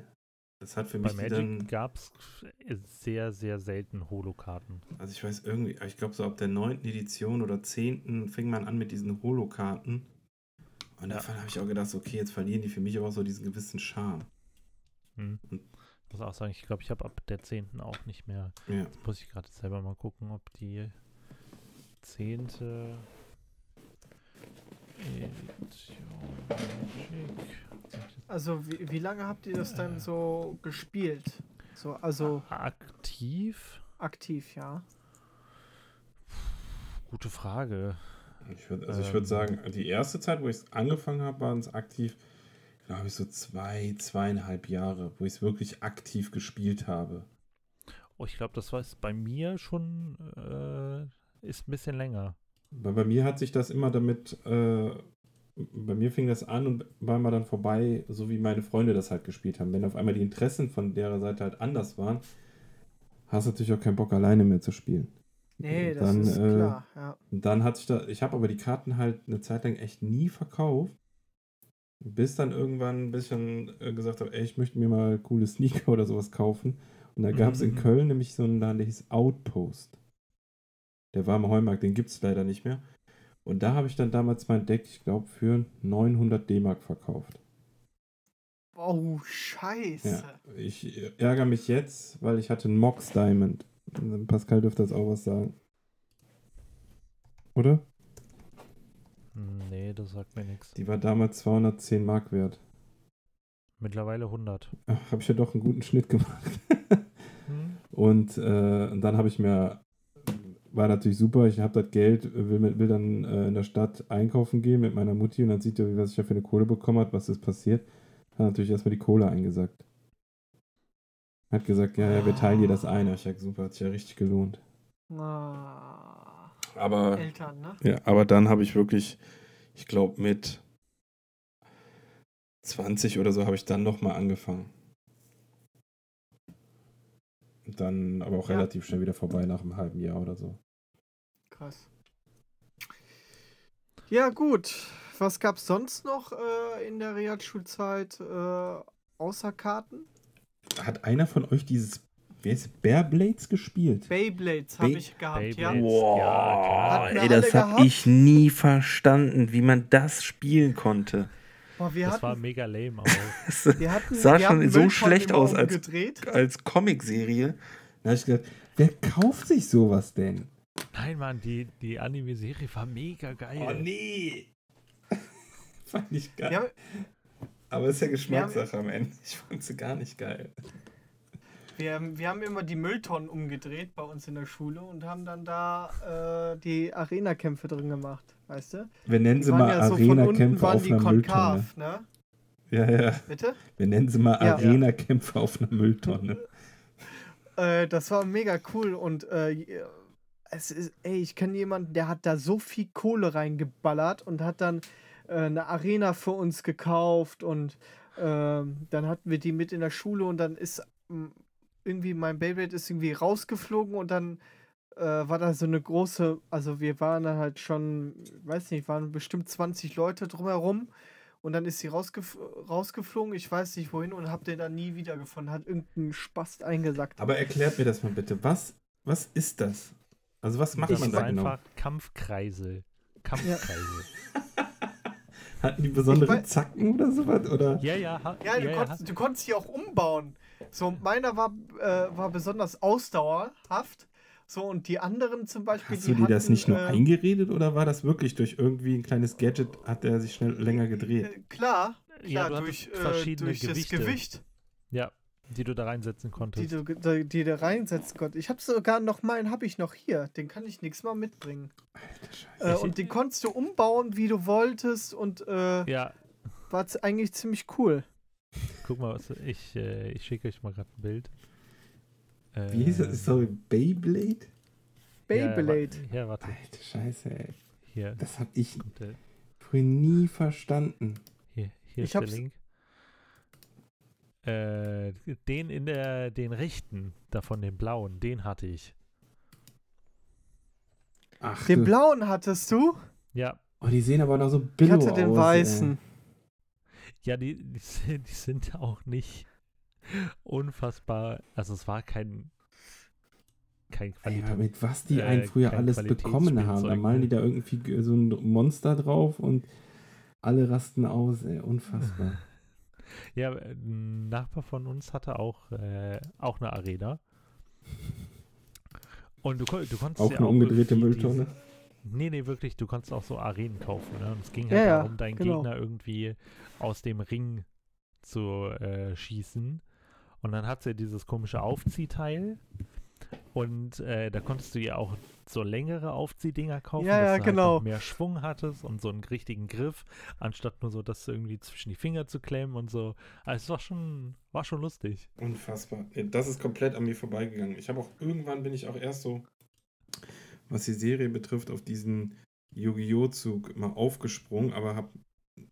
Das hat für Bei mich Magic dann, gab es sehr, sehr selten Holokarten. also ich weiß irgendwie, ich glaube so ab der 9. Edition oder 10. fing man an mit diesen Holokarten. Und Ja. davon habe ich auch gedacht, okay, jetzt verlieren die für mich aber auch so diesen gewissen Charme. Hm. Ich muss auch sagen, ich glaube, ich habe ab der 10. auch nicht mehr. Ja. Jetzt muss ich gerade selber mal gucken, ob die 10. Edition Magic. Also wie, wie lange habt ihr das dann so gespielt? So, also Aktiv? aktiv, ja. Gute Frage. Ich würd, also ich Ähm. würde sagen, die erste Zeit, wo ich es angefangen habe, waren es aktiv, glaube ich, so zwei, zweieinhalb Jahre, wo ich es wirklich aktiv gespielt habe. Oh, ich glaube, das war es bei mir schon, äh, ist ein bisschen länger. Weil bei mir hat sich das immer damit, äh, bei mir fing das an und war mal dann vorbei, so wie meine Freunde das halt gespielt haben. Wenn auf einmal die Interessen von der Seite halt anders waren, hast du natürlich auch keinen Bock, alleine mehr zu spielen. Nee, das Dann, ist äh, klar, ja. Und dann hatte ich da, ich habe aber die Karten halt eine Zeit lang echt nie verkauft. Bis dann irgendwann ein bisschen äh, gesagt habe, ey, ich möchte mir mal coole Sneaker oder sowas kaufen. Und da gab es in Mhm. Köln nämlich so einen Laden, der hieß Outpost. Der war am Heumarkt, den gibt es leider nicht mehr. Und da habe ich dann damals mein Deck, ich glaube, für 900 D-Mark verkauft. Oh, scheiße. Ja, ich ärgere mich jetzt, weil ich hatte einen Mox Diamond. Pascal dürfte das auch was sagen. Oder? Nee, das sagt mir nichts. Die war damals 210 Mark wert. Mittlerweile 100. Habe ich ja doch einen guten Schnitt gemacht. Hm? Und, äh, und dann habe ich mir, war natürlich super, ich habe das Geld, will, mit- will dann äh, in der Stadt einkaufen gehen mit meiner Mutti und dann sieht er, was ich da für eine Kohle bekommen habe, was ist passiert. Hat natürlich erstmal die Kohle eingesackt. Hat gesagt, ja, ja, wir teilen dir das ein. Ich sag, super, hat sich ja richtig gelohnt. Ah, Aber, Eltern, ne? ja, aber dann habe ich wirklich, ich glaube mit 20 oder so habe ich dann nochmal angefangen. Dann aber auch Ja. relativ schnell wieder vorbei nach einem halben Jahr oder so. Krass. Ja, gut. Was gab's sonst noch äh, in der Realschulzeit äh, außer Karten? Hat einer von euch dieses wer ist Bear Blades gespielt? Beyblades habe ich gehabt, Beyblades. ja. Boah, Ja, ey, das alle hab gehabt? ich nie verstanden, wie man das spielen konnte. Boah, wir Das war hatten, mega lame auch. Das wir hatten, sah wir schon so schlecht aus als- umgedreht. als Comicserie. Da hab ich gedacht, wer kauft sich sowas denn? Nein, Mann, die, die Anime-Serie war mega geil. Oh nee! Fand ich geil. Wir haben, aber ist ja Geschmackssache am Ende. Ich fand sie gar nicht geil. wir, haben- wir haben immer die Mülltonnen umgedreht bei uns in der Schule und haben dann da äh, die Arena-Kämpfe drin gemacht, weißt du? Wir nennen Die sie mal ja so von unten Arena-Kämpfe waren auf einer Mülltonne. konkav, ne? Ja, ja. Bitte? Wir nennen sie mal Ja. Arena-Kämpfe auf einer Mülltonne. Äh, das war mega cool und äh, es ist, ey, ich kenne jemanden, der hat da so viel Kohle reingeballert und hat dann äh, eine Arena für uns gekauft und ähm, dann hatten wir die mit in der Schule und dann ist ähm, irgendwie mein Beyblade ist irgendwie rausgeflogen und dann äh, war da so eine große, also wir waren dann halt schon, weiß nicht, waren bestimmt 20 Leute drumherum Und dann ist sie rausgef rausgeflogen, ich weiß nicht wohin, und hab den dann nie wiedergefunden. Hat irgendein Spast eingesackt. Aber erklärt mir das mal bitte. Was, was ist das? Also was macht das man da genau? einfach Kampfkreisel. Kampfkreisel. Hatten die besondere weiß- Zacken oder sowas? Oder? Ja, ja, ha, Ja, du, ja, konntest, du konntest sie auch umbauen. So, meiner war, äh, war besonders ausdauerhaft. So, und die anderen zum Beispiel. Hast du dir das hatten, nicht nur äh, eingeredet oder war das wirklich durch irgendwie ein kleines Gadget, hat er sich schnell länger gedreht? Äh, klar, Ja, klar du durch, äh, verschiedene durch das. Gewicht, ja, die du da reinsetzen die konntest. du, ge- die du reinsetzen konntest. Ich habe sogar noch meinen, habe ich noch hier. Den kann ich nächstes Mal mitbringen. Alter Scheiße. Äh, und den konntest du umbauen, wie du wolltest. Und äh, ja, war eigentlich ziemlich cool. guck mal, was ich, äh, ich schicke euch mal gerade ein Bild. Äh, Wie hieß das? Sorry, Beyblade? Beyblade. Ja, ja, warte, Alter Scheiße, ey. hier Das hab ich früher nie verstanden. hier, hier Ich ist der Link. Äh, den in der, den rechten, davon den blauen, den hatte ich. Ach, Den du- blauen hattest du? Ja, oh, die sehen aber noch so Ich billig aus. hatte den ey. weißen. ja, die, die, sind, die sind auch nicht unfassbar. Also es war kein kein Ey, Qualität. mit was die äh, einen früher alles bekommen haben. Da malen die ne? da irgendwie so ein Monster drauf und alle rasten aus, ey. Unfassbar. Ja, ein Nachbar von uns hatte auch, äh, auch eine Arena. Und du, du konntest Auch ja eine umgedrehte irgendwie Mülltonne. Diese, nee, nee, wirklich, du konntest auch so Arenen kaufen. Ne? Und es ging Ja, halt ja, darum, deinen genau. Gegner irgendwie aus dem Ring zu äh, schießen. Und dann hat sie dieses komische Aufziehteil. Und äh, da konntest du ja auch so längere Aufziehdinger kaufen, Ja, dass ja, du halt genau. noch mehr Schwung hattest und so einen richtigen Griff, anstatt nur so das irgendwie zwischen die Finger zu klemmen und so. Also es war schon, war schon lustig. Unfassbar. Ja, Das ist komplett an mir vorbeigegangen. Ich habe auch irgendwann bin ich auch erst so, was die Serie betrifft, auf diesen Yu-Gi-Oh! Zug mal aufgesprungen, aber habe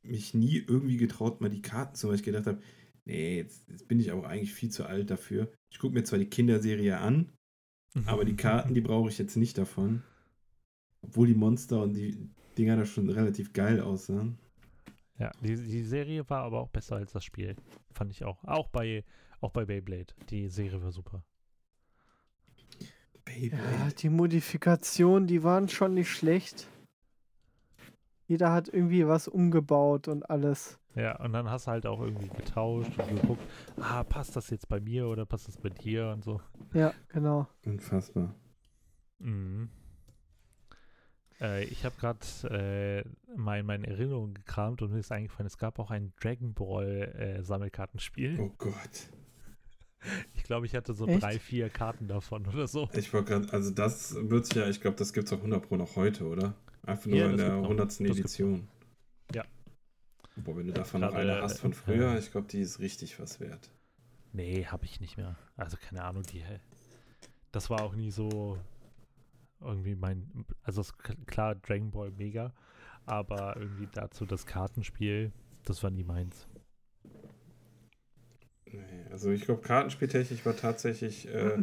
mich nie irgendwie getraut, mal die Karten zu, weil ich gedacht habe, nee, jetzt, jetzt bin ich auch eigentlich viel zu alt dafür. Ich gucke mir zwar die Kinderserie an, aber die Karten, die brauche ich jetzt nicht davon. Obwohl die Monster und die Dinger da schon relativ geil aussahen. Ja, die, die Serie war aber auch besser als das Spiel. Fand ich auch. Auch bei, auch bei Beyblade. Die Serie war super. Ja, Beyblade. die Modifikationen, die waren schon nicht schlecht. Jeder hat irgendwie was umgebaut und alles. Ja, und dann hast du halt auch irgendwie getauscht und geguckt, ah, passt das jetzt bei mir oder passt das bei dir und so. Ja, genau. Unfassbar. Mhm. Äh, ich habe gerade äh, mal in meinen Erinnerungen gekramt und mir ist eingefallen, es gab auch ein Dragon Ball äh, Sammelkartenspiel. Oh Gott. Ich glaube, ich hatte so Echt? drei, vier Karten davon oder so. Ich wollte gerade, also das wird's ja, ich glaube, das gibt es auch 100 Pro noch heute, oder? Einfach nur Ja, in der gibt's noch. 100. Das gibt's Edition. Ja. Boah, wenn du davon noch eine hast von äh, früher, äh, ich glaube, die ist richtig was wert. Nee, habe ich nicht mehr. Also keine Ahnung, die. Das war auch nie so irgendwie mein. Also klar, Dragon Ball mega, aber irgendwie dazu das Kartenspiel, das war nie meins. Nee, also ich glaube, Kartenspieltechnisch war tatsächlich äh,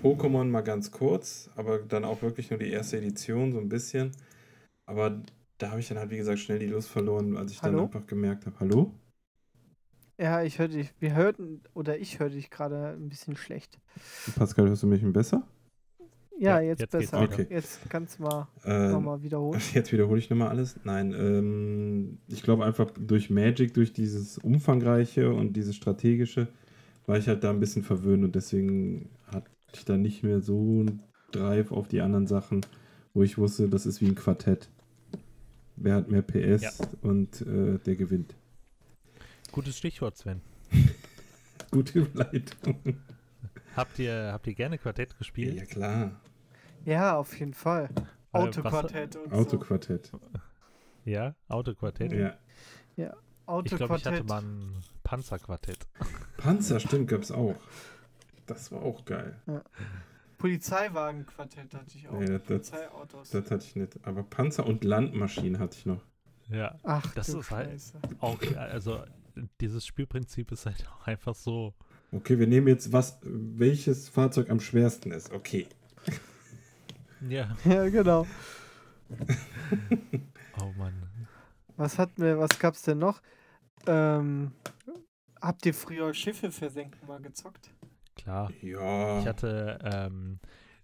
Pokémon mal ganz kurz, aber dann auch wirklich nur die erste Edition, so ein bisschen. Aber da habe ich dann halt, wie gesagt, schnell die Lust verloren, als ich Hallo? dann einfach gemerkt habe, hallo? Ja, ich höre dich. Wir hörten, oder ich höre dich gerade ein bisschen schlecht. Pascal, hörst du mich ein besser? Ja, Ja, jetzt, jetzt besser. Okay. Jetzt kannst du mal Äh, nochmal wiederholen. Jetzt wiederhole ich nochmal alles. Nein, ähm, ich glaube einfach durch Magic, durch dieses Umfangreiche und dieses Strategische, war ich halt da ein bisschen verwöhnt und deswegen hatte ich da nicht mehr so einen Drive auf die anderen Sachen, wo ich wusste, das ist wie ein Quartett. Wer hat mehr PS Ja. und äh, der gewinnt. Gutes Stichwort, Sven. Gute Überleitung. Habt ihr, habt ihr gerne Quartett gespielt? Ja, klar. Ja, auf jeden Fall. Äh, Autoquartett und so. Autoquartett. Ja, Autoquartett. Ja. Ich glaube, ich hatte Autoquartett. mal ein Panzerquartett. Panzer, stimmt, gab es auch. Das war auch geil. Polizeiwagenquartett hatte ich auch. Nee, das- das- Polizeiautos. Das hatte ich nicht. Aber Panzer und Landmaschinen hatte ich noch. Ja, Ach, das du ist halt- Scheiße. auch, also dieses Spielprinzip ist halt auch einfach so. Okay, wir nehmen jetzt was, welches Fahrzeug am schwersten ist. Okay. Ja, Ja, genau. oh Mann. Was hatten wir, was gab's denn noch? Ähm, habt ihr früher Schiffe versenken mal gezockt? Klar. Ja. Ich hatte, ähm,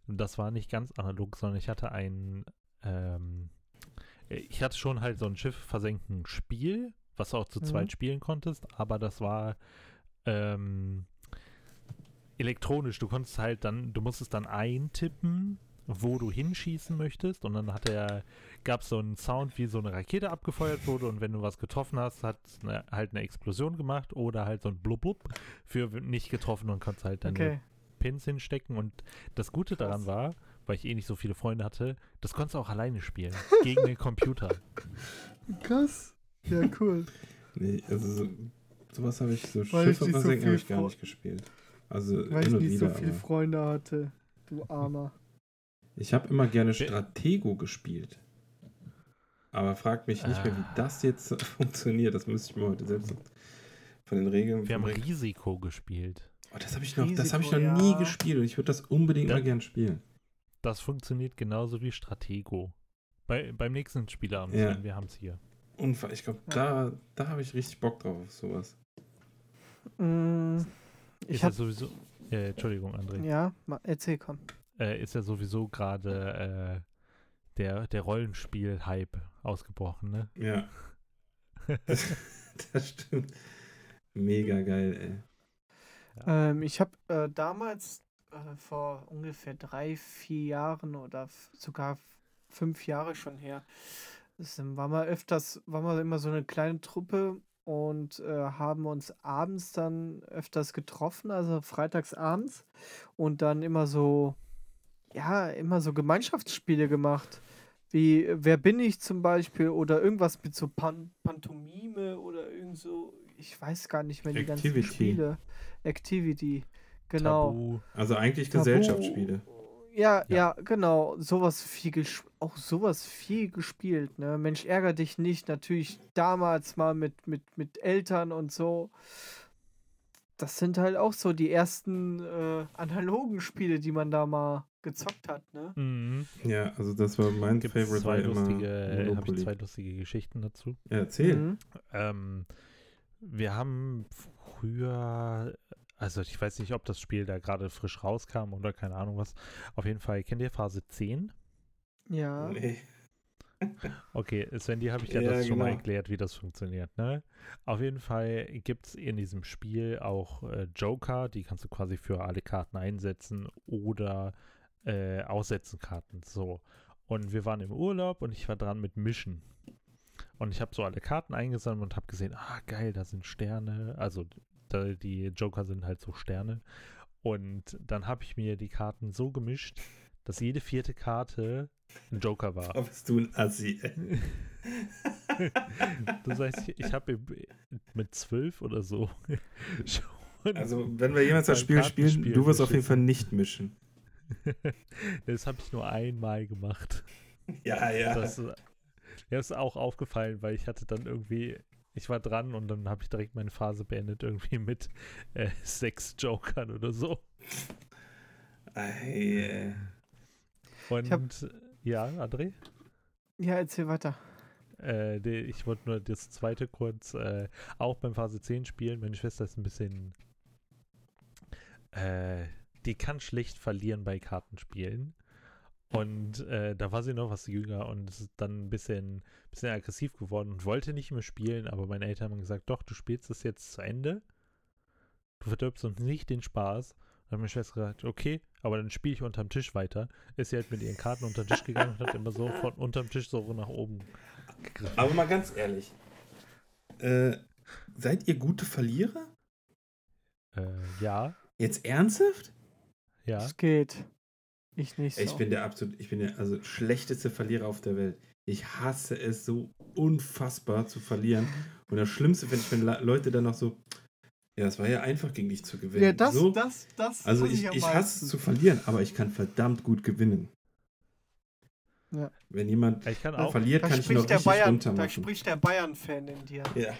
das war nicht ganz analog, sondern ich hatte ein, ähm, ich hatte schon halt so ein Schiff versenken Spiel, was du auch zu Mhm. zweit spielen konntest, aber das war ähm, elektronisch. Du konntest halt dann, du musstest dann eintippen, wo du hinschießen möchtest und dann hat er, gab es so einen Sound, wie so eine Rakete abgefeuert wurde und wenn du was getroffen hast, hat es eine, halt eine Explosion gemacht oder halt so ein Blub Blub für nicht getroffen und konntest halt deine Okay. Pins hinstecken. Und das Gute daran Krass. war, weil ich eh nicht so viele Freunde hatte, das konntest du auch alleine spielen. gegen den Computer. Krass. Ja, cool. Nee, also so, sowas habe ich, so Weil ich Schiffe nicht so versenken viel habe ich gar nicht gespielt. Also Weil ich nicht so wieder. viele aber Freunde hatte. Du Armer. ich habe immer gerne Stratego gespielt. Aber frag mich nicht mehr, Ah. wie das jetzt funktioniert. Das müsste ich mir heute selbst von den Regeln. Wir haben Risiko gespielt. oh, das habe ich noch, das habe ich noch Risiko, nie ja. gespielt und ich würde das unbedingt Da- mal gern spielen. Das funktioniert genauso wie Stratego. Bei, beim nächsten Spielabend, Ja. Wir haben es hier. Unfall. Ich glaube, Ja. da, da habe ich richtig Bock drauf auf sowas. Mm, ich Ist ja hab, sowieso. Äh, Entschuldigung, André. ja, erzähl, komm. Äh, ist ja sowieso gerade äh, der, der Rollenspiel-Hype ausgebrochen, ne? Ja. das, das stimmt. Mega geil, ey. Ähm, ich habe äh, damals äh, vor ungefähr drei, vier Jahren oder sogar fünf Jahre schon her, ähm, war mal öfters, war mal immer so eine kleine Truppe und äh, haben uns abends dann öfters getroffen, also freitags abends und dann immer so, ja, immer so Gemeinschaftsspiele gemacht. Wie Wer bin ich zum Beispiel oder irgendwas mit so Pan Pantomime oder irgend so, ich weiß gar nicht mehr die ganzen Activity. Spiele. Activity, genau. Tabu. Also eigentlich Tabu. Gesellschaftsspiele. Ja, Ja. ja, genau. Sowas viel auch sowas viel gespielt, ne? Mensch, ärger dich nicht. Natürlich damals mal mit, mit, mit Eltern und so. Das sind halt auch so die ersten äh, analogen Spiele, die man da mal gezockt hat, ne? Mhm. Ja, also das war mein Gibt Favorite zwei war immer lustige, habe ich zwei lustige Geschichten dazu. Ja, erzähl. Mhm. Ähm, wir haben früher, also ich weiß nicht, ob das Spiel da gerade frisch rauskam oder keine Ahnung was. Auf jeden Fall, kennt ihr Phase 10? Ja. Nee. Okay, Sven, dir habe ich ja, Ja, das schon mal genau. erklärt, wie das funktioniert, ne? Auf jeden Fall gibt es in diesem Spiel auch äh, Joker, die kannst du quasi für alle Karten einsetzen oder äh, aussetzen Karten. So. Und wir waren im Urlaub und ich war dran mit Mischen. Und ich habe so alle Karten eingesammelt und habe gesehen, ah geil, da sind Sterne. Also da, die Joker sind halt so Sterne. Und dann habe ich mir die Karten so gemischt, dass jede vierte Karte ein Joker war. Oh, bist du ein Assi. Das heißt, ich, habe mit zwölf oder so schon. Also, wenn wir jemals das Spiel spielen, du wirst auf jeden. Fall nicht mischen. das habe ich nur einmal gemacht. Ja, ja. Das äh, ja, ist auch aufgefallen, weil ich hatte dann irgendwie, ich war dran und dann habe ich direkt meine Phase beendet, irgendwie mit äh, sechs Jokern oder so. Ey, ey. Und hab- ja, André? Ja, erzähl weiter. Äh, die, ich wollte nur das zweite kurz äh, auch beim Phase 10 spielen. Meine Schwester ist ein bisschen. Äh, die kann schlecht verlieren bei Kartenspielen. Und äh, da war sie noch was jünger und ist dann ein bisschen, bisschen aggressiv geworden und wollte nicht mehr spielen, aber meine Eltern haben gesagt, doch, du spielst es jetzt zu Ende. Du verdirbst uns nicht den Spaß. Dann hat meine Schwester gesagt, okay, aber dann spiele ich unterm Tisch weiter. Ist sie halt mit ihren Karten unter den Tisch gegangen und hat immer so von unterm Tisch so nach oben gegriffen. Aber mal ganz ehrlich. Äh, seid ihr gute Verlierer? Äh, ja, Jetzt ernsthaft? Ja. Es geht. Ich nicht so. Ich bin der absolut, ich bin der also schlechteste Verlierer auf der Welt. Ich hasse es so unfassbar zu verlieren. Und das Schlimmste finde ich, wenn Le- Leute dann noch so, ja, es war ja einfach gegen dich zu gewinnen. ja, das, so, das, das. also ich, ich hasse es zu verlieren, aber ich kann verdammt gut gewinnen. Ja. Wenn jemand Ich kann auch. verliert, Da kann ich ihn noch spricht, der richtig Bayern, runter da machen. spricht der Bayern-Fan in dir. Ja.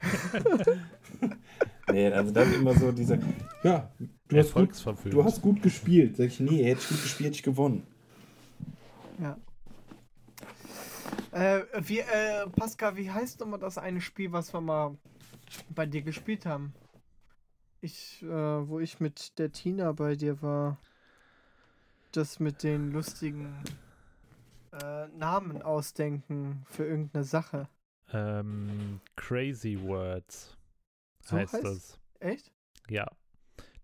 nee, also dann immer so dieser, ja, du hast, gut, du hast gut gespielt. Sag ich, nee, hätte ich gut gespielt, hätte ich gewonnen. Äh, wie, äh, Pascal, wie heißt nochmal das eine Spiel, was wir mal bei dir gespielt haben? Ich, äh, wo ich mit der Tina bei dir war. Das mit den lustigen äh, Namen ausdenken für irgendeine Sache. Ähm, Crazy Words So heißt heißt- das. Echt? Ja.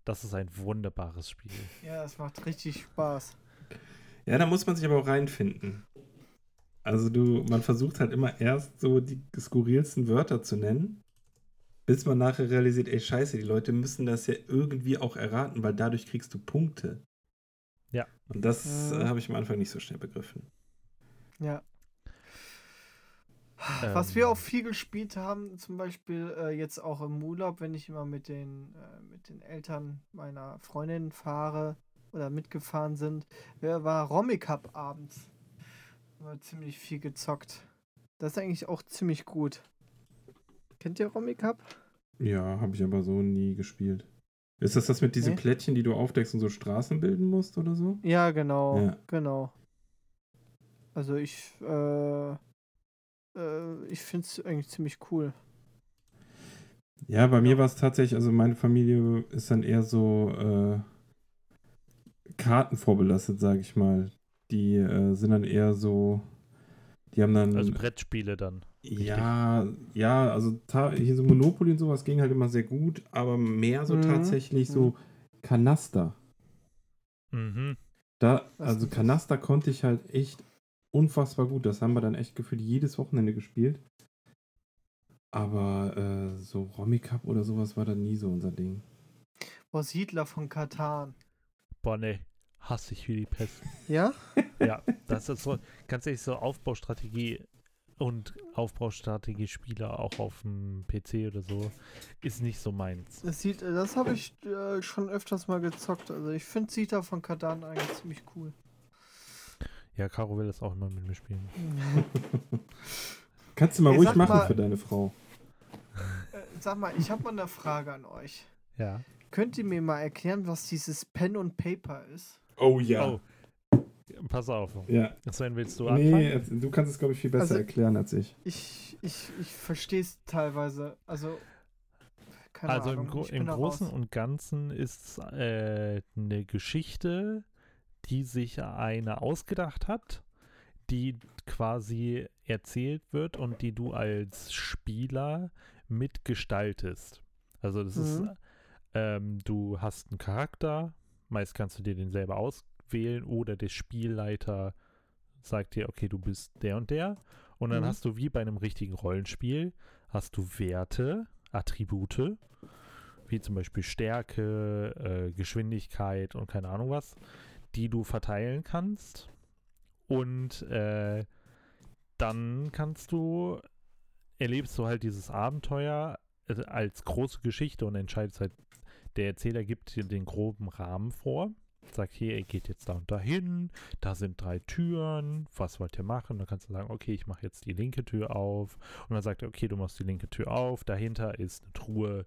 Das ist ein wunderbares Spiel. Ja, das macht richtig Spaß. Ja, da muss man sich aber auch reinfinden. Also du, man versucht halt immer erst so die skurrilsten Wörter zu nennen, bis man nachher realisiert, ey scheiße, die Leute müssen das ja irgendwie auch erraten, weil dadurch kriegst du Punkte. Ja. Und das Mhm. äh, habe ich am Anfang nicht so schnell begriffen. Ja. Was wir Ähm. auch viel gespielt haben, zum Beispiel äh, jetzt auch im Urlaub, wenn ich immer mit den, äh, mit den Eltern meiner Freundin fahre oder mitgefahren sind, war Romy Cup abends. Haben wir ziemlich viel gezockt. Das ist eigentlich auch ziemlich gut. Kennt ihr Romy Cup? Ja, habe ich aber so nie gespielt. Ist das das mit diesen Nee. Plättchen, die du aufdeckst und so Straßen bilden musst oder so? Ja, genau. Ja. Genau. Also ich, äh, äh, ich finde es eigentlich ziemlich cool. Ja, bei mir war es tatsächlich, also meine Familie ist dann eher so äh, Karten vorbelastet, sage ich mal. Die äh, sind dann eher so, die haben dann, Also Brettspiele dann. ja, ja, also hier so Monopoly und sowas ging halt immer sehr gut, aber mehr so Mhm. tatsächlich so Kanaster. Mhm. Da, also? Kanaster konnte ich halt echt unfassbar gut. Das haben wir dann echt gefühlt jedes Wochenende gespielt. Aber äh, so Romy Cup oder sowas war dann nie so unser Ding. Oh, Siedler von Katan. Boah, nee. Hasse ich wie die Pest. Ja? Ja, das ist so, ganz ehrlich, so Aufbaustrategie und Aufbaustrategie-Spieler auch auf dem PC oder so ist nicht so meins. Das, sieht, das habe ich äh, schon öfters mal gezockt. Also ich finde Siedler von Katan eigentlich ziemlich cool. Ja, Caro will das auch immer mit mir spielen. Kannst du mal Ey, ruhig machen mal- für deine Frau. Äh, sag mal, ich habe mal eine Frage an euch. Ja. Könnt ihr mir mal erklären, was dieses Pen und Paper ist? Oh ja. Oh. Pass auf. Ja. Sven, willst du Nee, anfangen? äh, du kannst es, glaube ich, viel besser Also- erklären als ich. Ich, ich, ich verstehe es teilweise. Also, keine Also im, Ahnung. Bin im da Großen raus. und Ganzen ist äh, eine Geschichte, die sich einer ausgedacht hat, die quasi erzählt wird und die du als Spieler mitgestaltest. Also das ist, Mhm. ähm, du hast einen Charakter, meist kannst du dir den selber auswählen oder der Spielleiter sagt dir, okay, du bist der und der. Und dann Mhm. hast du wie bei einem richtigen Rollenspiel, hast du Werte, Attribute, wie zum Beispiel Stärke, äh, Geschwindigkeit und keine Ahnung was, die du verteilen kannst. Und äh, dann kannst du, erlebst du halt dieses Abenteuer äh, als große Geschichte und entscheidest halt, der Erzähler gibt dir den groben Rahmen vor, sagt hier, ihr geht jetzt da und dahin, da sind drei Türen, was wollt ihr machen? Dann kannst du sagen, okay, ich mache jetzt die linke Tür auf. Und dann sagt er, okay, du machst die linke Tür auf, dahinter ist eine Truhe.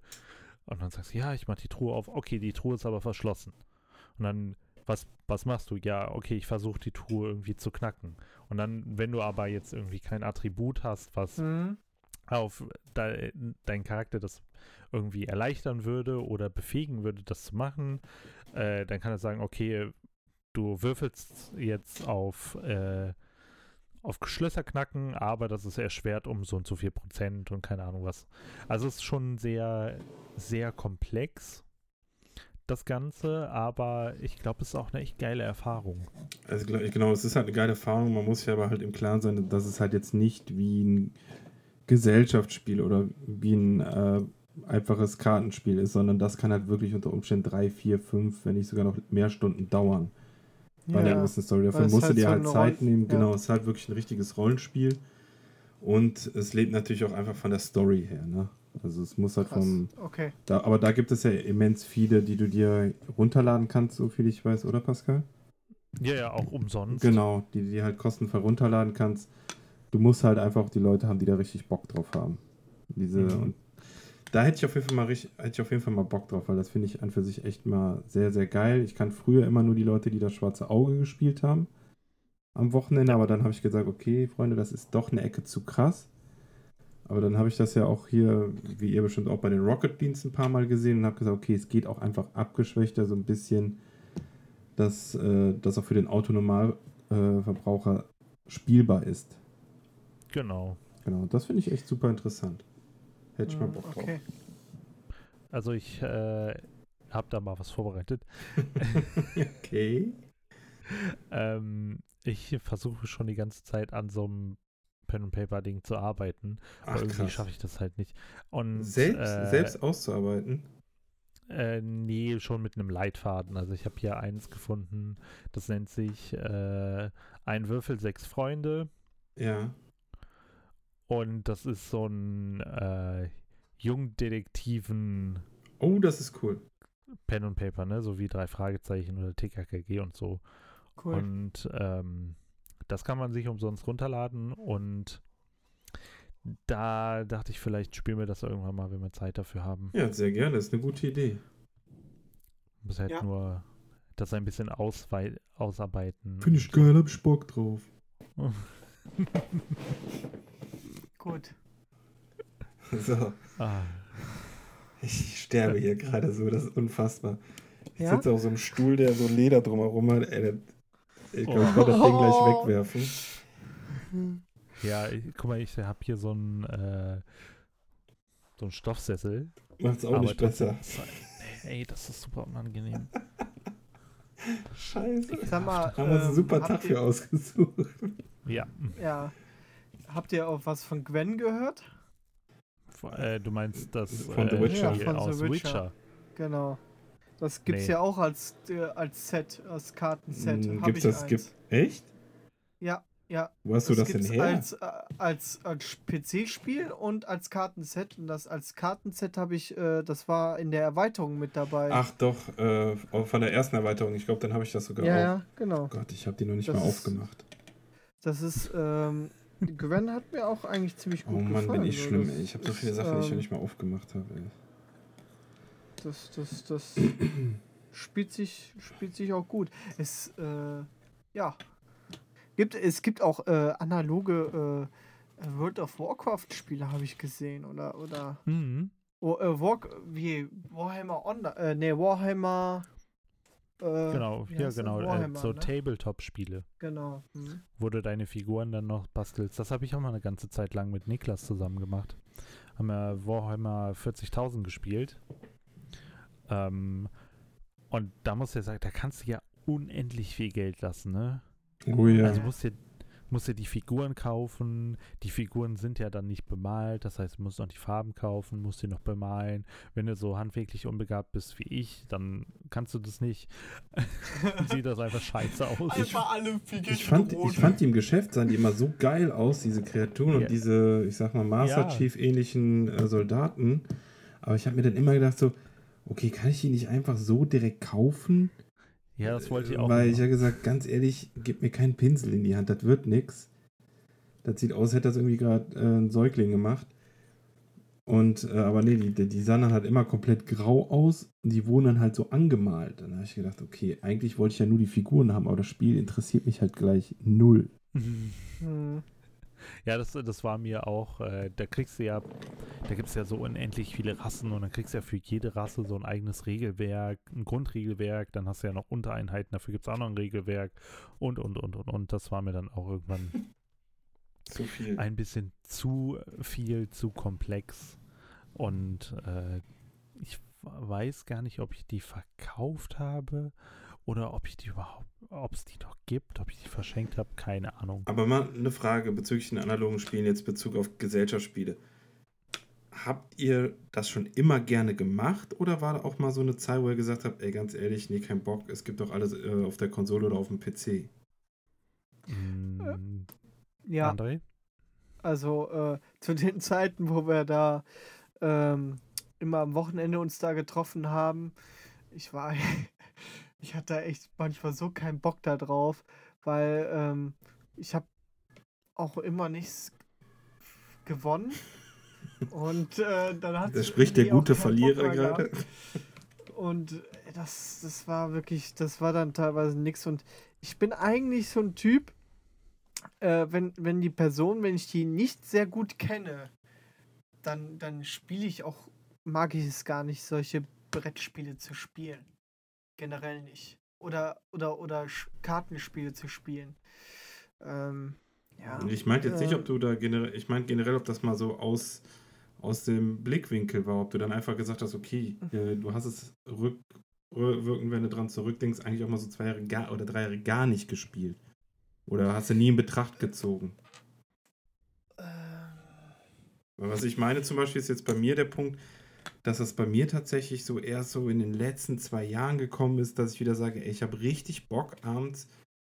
Und dann sagst du, ja, ich mache die Truhe auf, okay, die Truhe ist aber verschlossen. Und dann, was, was machst du? Ja, okay, ich versuche die Truhe irgendwie zu knacken. Und dann, wenn du aber jetzt irgendwie kein Attribut hast, was Mhm. auf de, dein Charakter das irgendwie erleichtern würde oder befähigen würde, das zu machen, äh, dann kann er sagen, okay, du würfelst jetzt auf, äh, auf Schlösser knacken, aber das ist erschwert um so und so viel Prozent und keine Ahnung was. Also es ist schon sehr, sehr komplex, das Ganze, aber ich glaube, es ist auch eine echt geile Erfahrung. Also genau, es ist halt eine geile Erfahrung. Man muss sich aber halt im Klaren sein, dass es halt jetzt nicht wie ein Gesellschaftsspiel oder wie ein äh, einfaches Kartenspiel ist, sondern das kann halt wirklich unter Umständen drei, vier, fünf, wenn nicht sogar noch mehr Stunden dauern. Bei der Ja. gewissen Story. Weil Dafür musst du halt dir so halt Zeit nehmen. ja. Genau, es ist halt wirklich ein richtiges Rollenspiel. Und es lebt natürlich auch einfach von der Story her. Ne? Also es muss halt Krass. vom. Okay. Da, aber da gibt es ja immens viele, die du dir runterladen kannst, so viel ich weiß, oder Pascal? Ja, ja, auch umsonst. Genau, die du dir halt kostenfrei runterladen kannst. Du musst halt einfach auch die Leute haben, die da richtig Bock drauf haben. Diese Mhm. und da hätte ich auf jeden Fall mal richtig, hätte ich auf jeden Fall mal Bock drauf, weil das finde ich an für sich echt mal sehr, sehr geil. Ich kann früher immer nur die Leute, die das schwarze Auge gespielt haben. am Wochenende, aber dann habe ich gesagt, okay, Freunde, das ist doch eine Ecke zu krass. Aber dann habe ich das ja auch hier, wie ihr bestimmt auch bei den Rocket Beans ein paar Mal gesehen und habe gesagt, okay, es geht auch einfach abgeschwächter so ein bisschen, dass äh, das auch für den Autonormalverbraucher äh, spielbar ist. Genau. Genau, das finde ich echt super interessant. Hätte ich mal Hm, Bock drauf. Okay. Also ich äh, habe da mal was vorbereitet. okay. Ähm, ich versuche schon die ganze Zeit an so einem Pen and Paper Ding zu arbeiten, aber Ach, irgendwie krass. schaffe ich das halt nicht. Und Selbst, äh, selbst auszuarbeiten. Äh, nee, schon mit einem Leitfaden. Also ich habe hier eins gefunden, das nennt sich äh, Ein Würfel, sechs Freunde. Ja. Und das ist so ein äh, Jungdetektiven Oh, das ist cool. Pen und Paper, ne? So wie drei Fragezeichen oder TKKG und so. Cool. Und ähm, das kann man sich umsonst runterladen und da dachte ich, vielleicht spielen wir das irgendwann mal, wenn wir Zeit dafür haben. Ja, sehr gerne. Das ist eine gute Idee. Muss halt Ja. nur das ein bisschen auswei ausarbeiten. Finde ich geil, hab ich Bock drauf. Gut. So, ah, ich sterbe hier gerade so, das ist unfassbar. Ich Ja? sitze auf so einem Stuhl, der so Leder drumherum hat. Ey, ich glaube, ich Oh. werde das Ding gleich wegwerfen. ja, ich, guck mal, ich habe hier so einen äh, so einen Stoffsessel. Macht's auch nicht besser. Nee, ey, das ist super unangenehm. Scheiße. Ich sag mal, Haben wir uns einen ähm, super habt Tag für ausgesucht. Ja. Ja. Habt ihr auch was von Gwen gehört? Äh, du meinst das Von The äh, Witcher. Spiel Ja, von The aus Witcher. Witcher. Genau. Das gibt's Nee. ja auch als, äh, als Set, als Kartenset. Hm, Gibt's das? Gibt, echt? Ja, ja. Wo hast du das denn her? Als, äh, als, als PC-Spiel und als Kartenset. Und das als Kartenset habe ich, äh, das war in der Erweiterung mit dabei. Ach doch, äh, von der ersten Erweiterung. Ich glaube, dann habe ich das sogar ja, auch. ja, genau. Oh Gott, ich habe die noch nicht Das mal ist- aufgemacht. Das ist, ähm, Gwen hat mir auch eigentlich ziemlich gut Oh Mann, gefallen. bin ich schlimm, Das ey. Ich habe so ist, viele Sachen, die ich noch ähm, nicht mal aufgemacht habe, ey. Das, das, das spielt sich, spielt sich auch gut. Es, äh, ja. Gibt, es gibt auch äh, analoge äh, World of Warcraft-Spiele, habe ich gesehen. Oder, oder Mhm. oh, War, wie Warhammer Online, äh, nee, Warhammer. Äh, Genau, ja, genau. So ne? Tabletop-Spiele, Genau. Mhm. wo du deine Figuren dann noch bastelst. Das habe ich auch mal eine ganze Zeit lang mit Niklas zusammen gemacht. Haben wir Warhammer 40.000 gespielt. Ähm, und da musst du ja sagen, da kannst du ja unendlich viel Geld lassen, ne? Oh ja. Also musst du, musst du die Figuren kaufen. Die Figuren sind ja dann nicht bemalt. Das heißt, du musst noch die Farben kaufen, musst die noch bemalen. Wenn du so handwerklich unbegabt bist wie ich, dann kannst du das nicht. Sieht das einfach scheiße aus. Einfach alle Figuren ich, fand, ich fand die im Geschäft sahen die immer so geil aus, diese Kreaturen Ja. und diese, ich sag mal, Master Ja. Chief ähnlichen äh, Soldaten. Aber ich habe mir dann immer gedacht so, okay, kann ich die nicht einfach so direkt kaufen? Ja, das wollte ich auch. Weil immer. ich ja gesagt, ganz ehrlich, gib mir keinen Pinsel in die Hand, das wird nix. Das sieht aus, hätte das irgendwie gerade äh, ein Säugling gemacht. Und, äh, aber nee, die, die sahen dann halt immer komplett grau aus und die wurden dann halt so angemalt. Dann habe ich gedacht, okay, eigentlich wollte ich ja nur die Figuren haben, aber das Spiel interessiert mich halt gleich null. Mhm. Ja, das, das war mir auch, äh, da kriegst du ja, da gibt es ja so unendlich viele Rassen und dann kriegst du ja für jede Rasse so ein eigenes Regelwerk, ein Grundregelwerk, dann hast du ja noch Untereinheiten, dafür gibt es auch noch ein Regelwerk und, und, und, und, und. Das war mir dann auch irgendwann Zu viel. ein bisschen zu viel, zu komplex. Und äh, ich weiß gar nicht, ob ich die verkauft habe oder ob ich die überhaupt, ob es die noch gibt, ob ich die verschenkt habe, keine Ahnung. Aber mal eine Frage bezüglich den analogen Spielen, jetzt Bezug auf Gesellschaftsspiele. Habt ihr das schon immer gerne gemacht oder war da auch mal so eine Zeit, wo ihr gesagt habt, ey, ganz ehrlich, nee, kein Bock, es gibt doch alles äh, auf der Konsole oder auf dem PC? Mm, Ja, André? also äh, zu den Zeiten, wo wir da ähm, immer am Wochenende uns da getroffen haben, ich war, ich hatte da echt manchmal so keinen Bock da drauf, weil ähm, ich habe auch immer nichts gewonnen. Und äh, dann hat Da spricht der gute Verlierer gerade. Und das, das war wirklich, das war dann teilweise nix. Und ich bin eigentlich so ein Typ, äh, wenn, wenn die Person, wenn ich die nicht sehr gut kenne, dann, dann spiele ich auch, mag ich es gar nicht, solche Brettspiele zu spielen. Generell nicht. Oder, oder, oder Kartenspiele zu spielen. Ähm, ja. Ich meinte jetzt nicht, ob du da generell, ich meine generell, ob das mal so aus, aus dem Blickwinkel war, ob du dann einfach gesagt hast, okay, äh, du hast es rückwirkend, wenn du dran zurückdenkst, eigentlich auch mal so zwei Jahre gar, oder drei Jahre gar nicht gespielt. Oder hast du nie in Betracht gezogen? ähm, Was ich meine zum Beispiel ist jetzt bei mir der Punkt, dass das bei mir tatsächlich so erst so in den letzten zwei Jahren gekommen ist, dass ich wieder sage, ey, ich habe richtig Bock abends,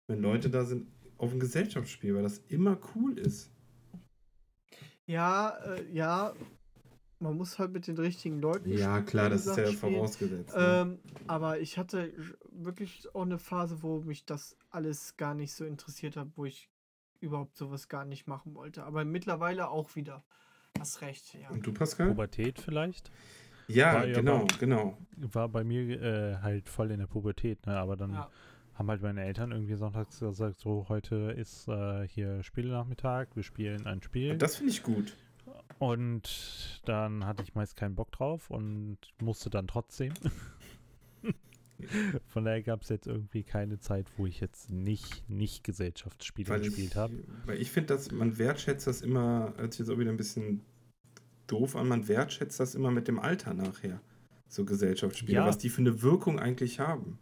wenn Leute da sind, auf ein Gesellschaftsspiel, weil das immer cool ist. ja, äh, ja, man muss halt mit den richtigen Leuten Ja, klar, das ist ja spielen. vorausgesetzt. ne? Ähm, aber ich hatte wirklich auch eine Phase, wo mich das alles gar nicht so interessiert hat, wo ich überhaupt sowas gar nicht machen wollte. Aber mittlerweile auch wieder. Hast recht, ja. Und du, Pascal? Pubertät vielleicht. Ja, War ja genau, bei- genau. War bei mir äh, halt voll in der Pubertät, ne? aber dann Ja. haben halt meine Eltern irgendwie sonntags gesagt, so heute ist äh, hier Spielenachmittag, wir spielen ein Spiel. Das finde ich gut. Und dann hatte ich meist keinen Bock drauf und musste dann trotzdem. Von daher gab es jetzt irgendwie keine Zeit, wo ich jetzt nicht, nicht Gesellschaftsspiele Weil gespielt ich, habe. weil ich finde, dass man wertschätzt das immer, hört sich jetzt auch wieder ein bisschen doof an, man wertschätzt das immer mit dem Alter nachher. So Gesellschaftsspiele, Ja. was die für eine Wirkung eigentlich haben.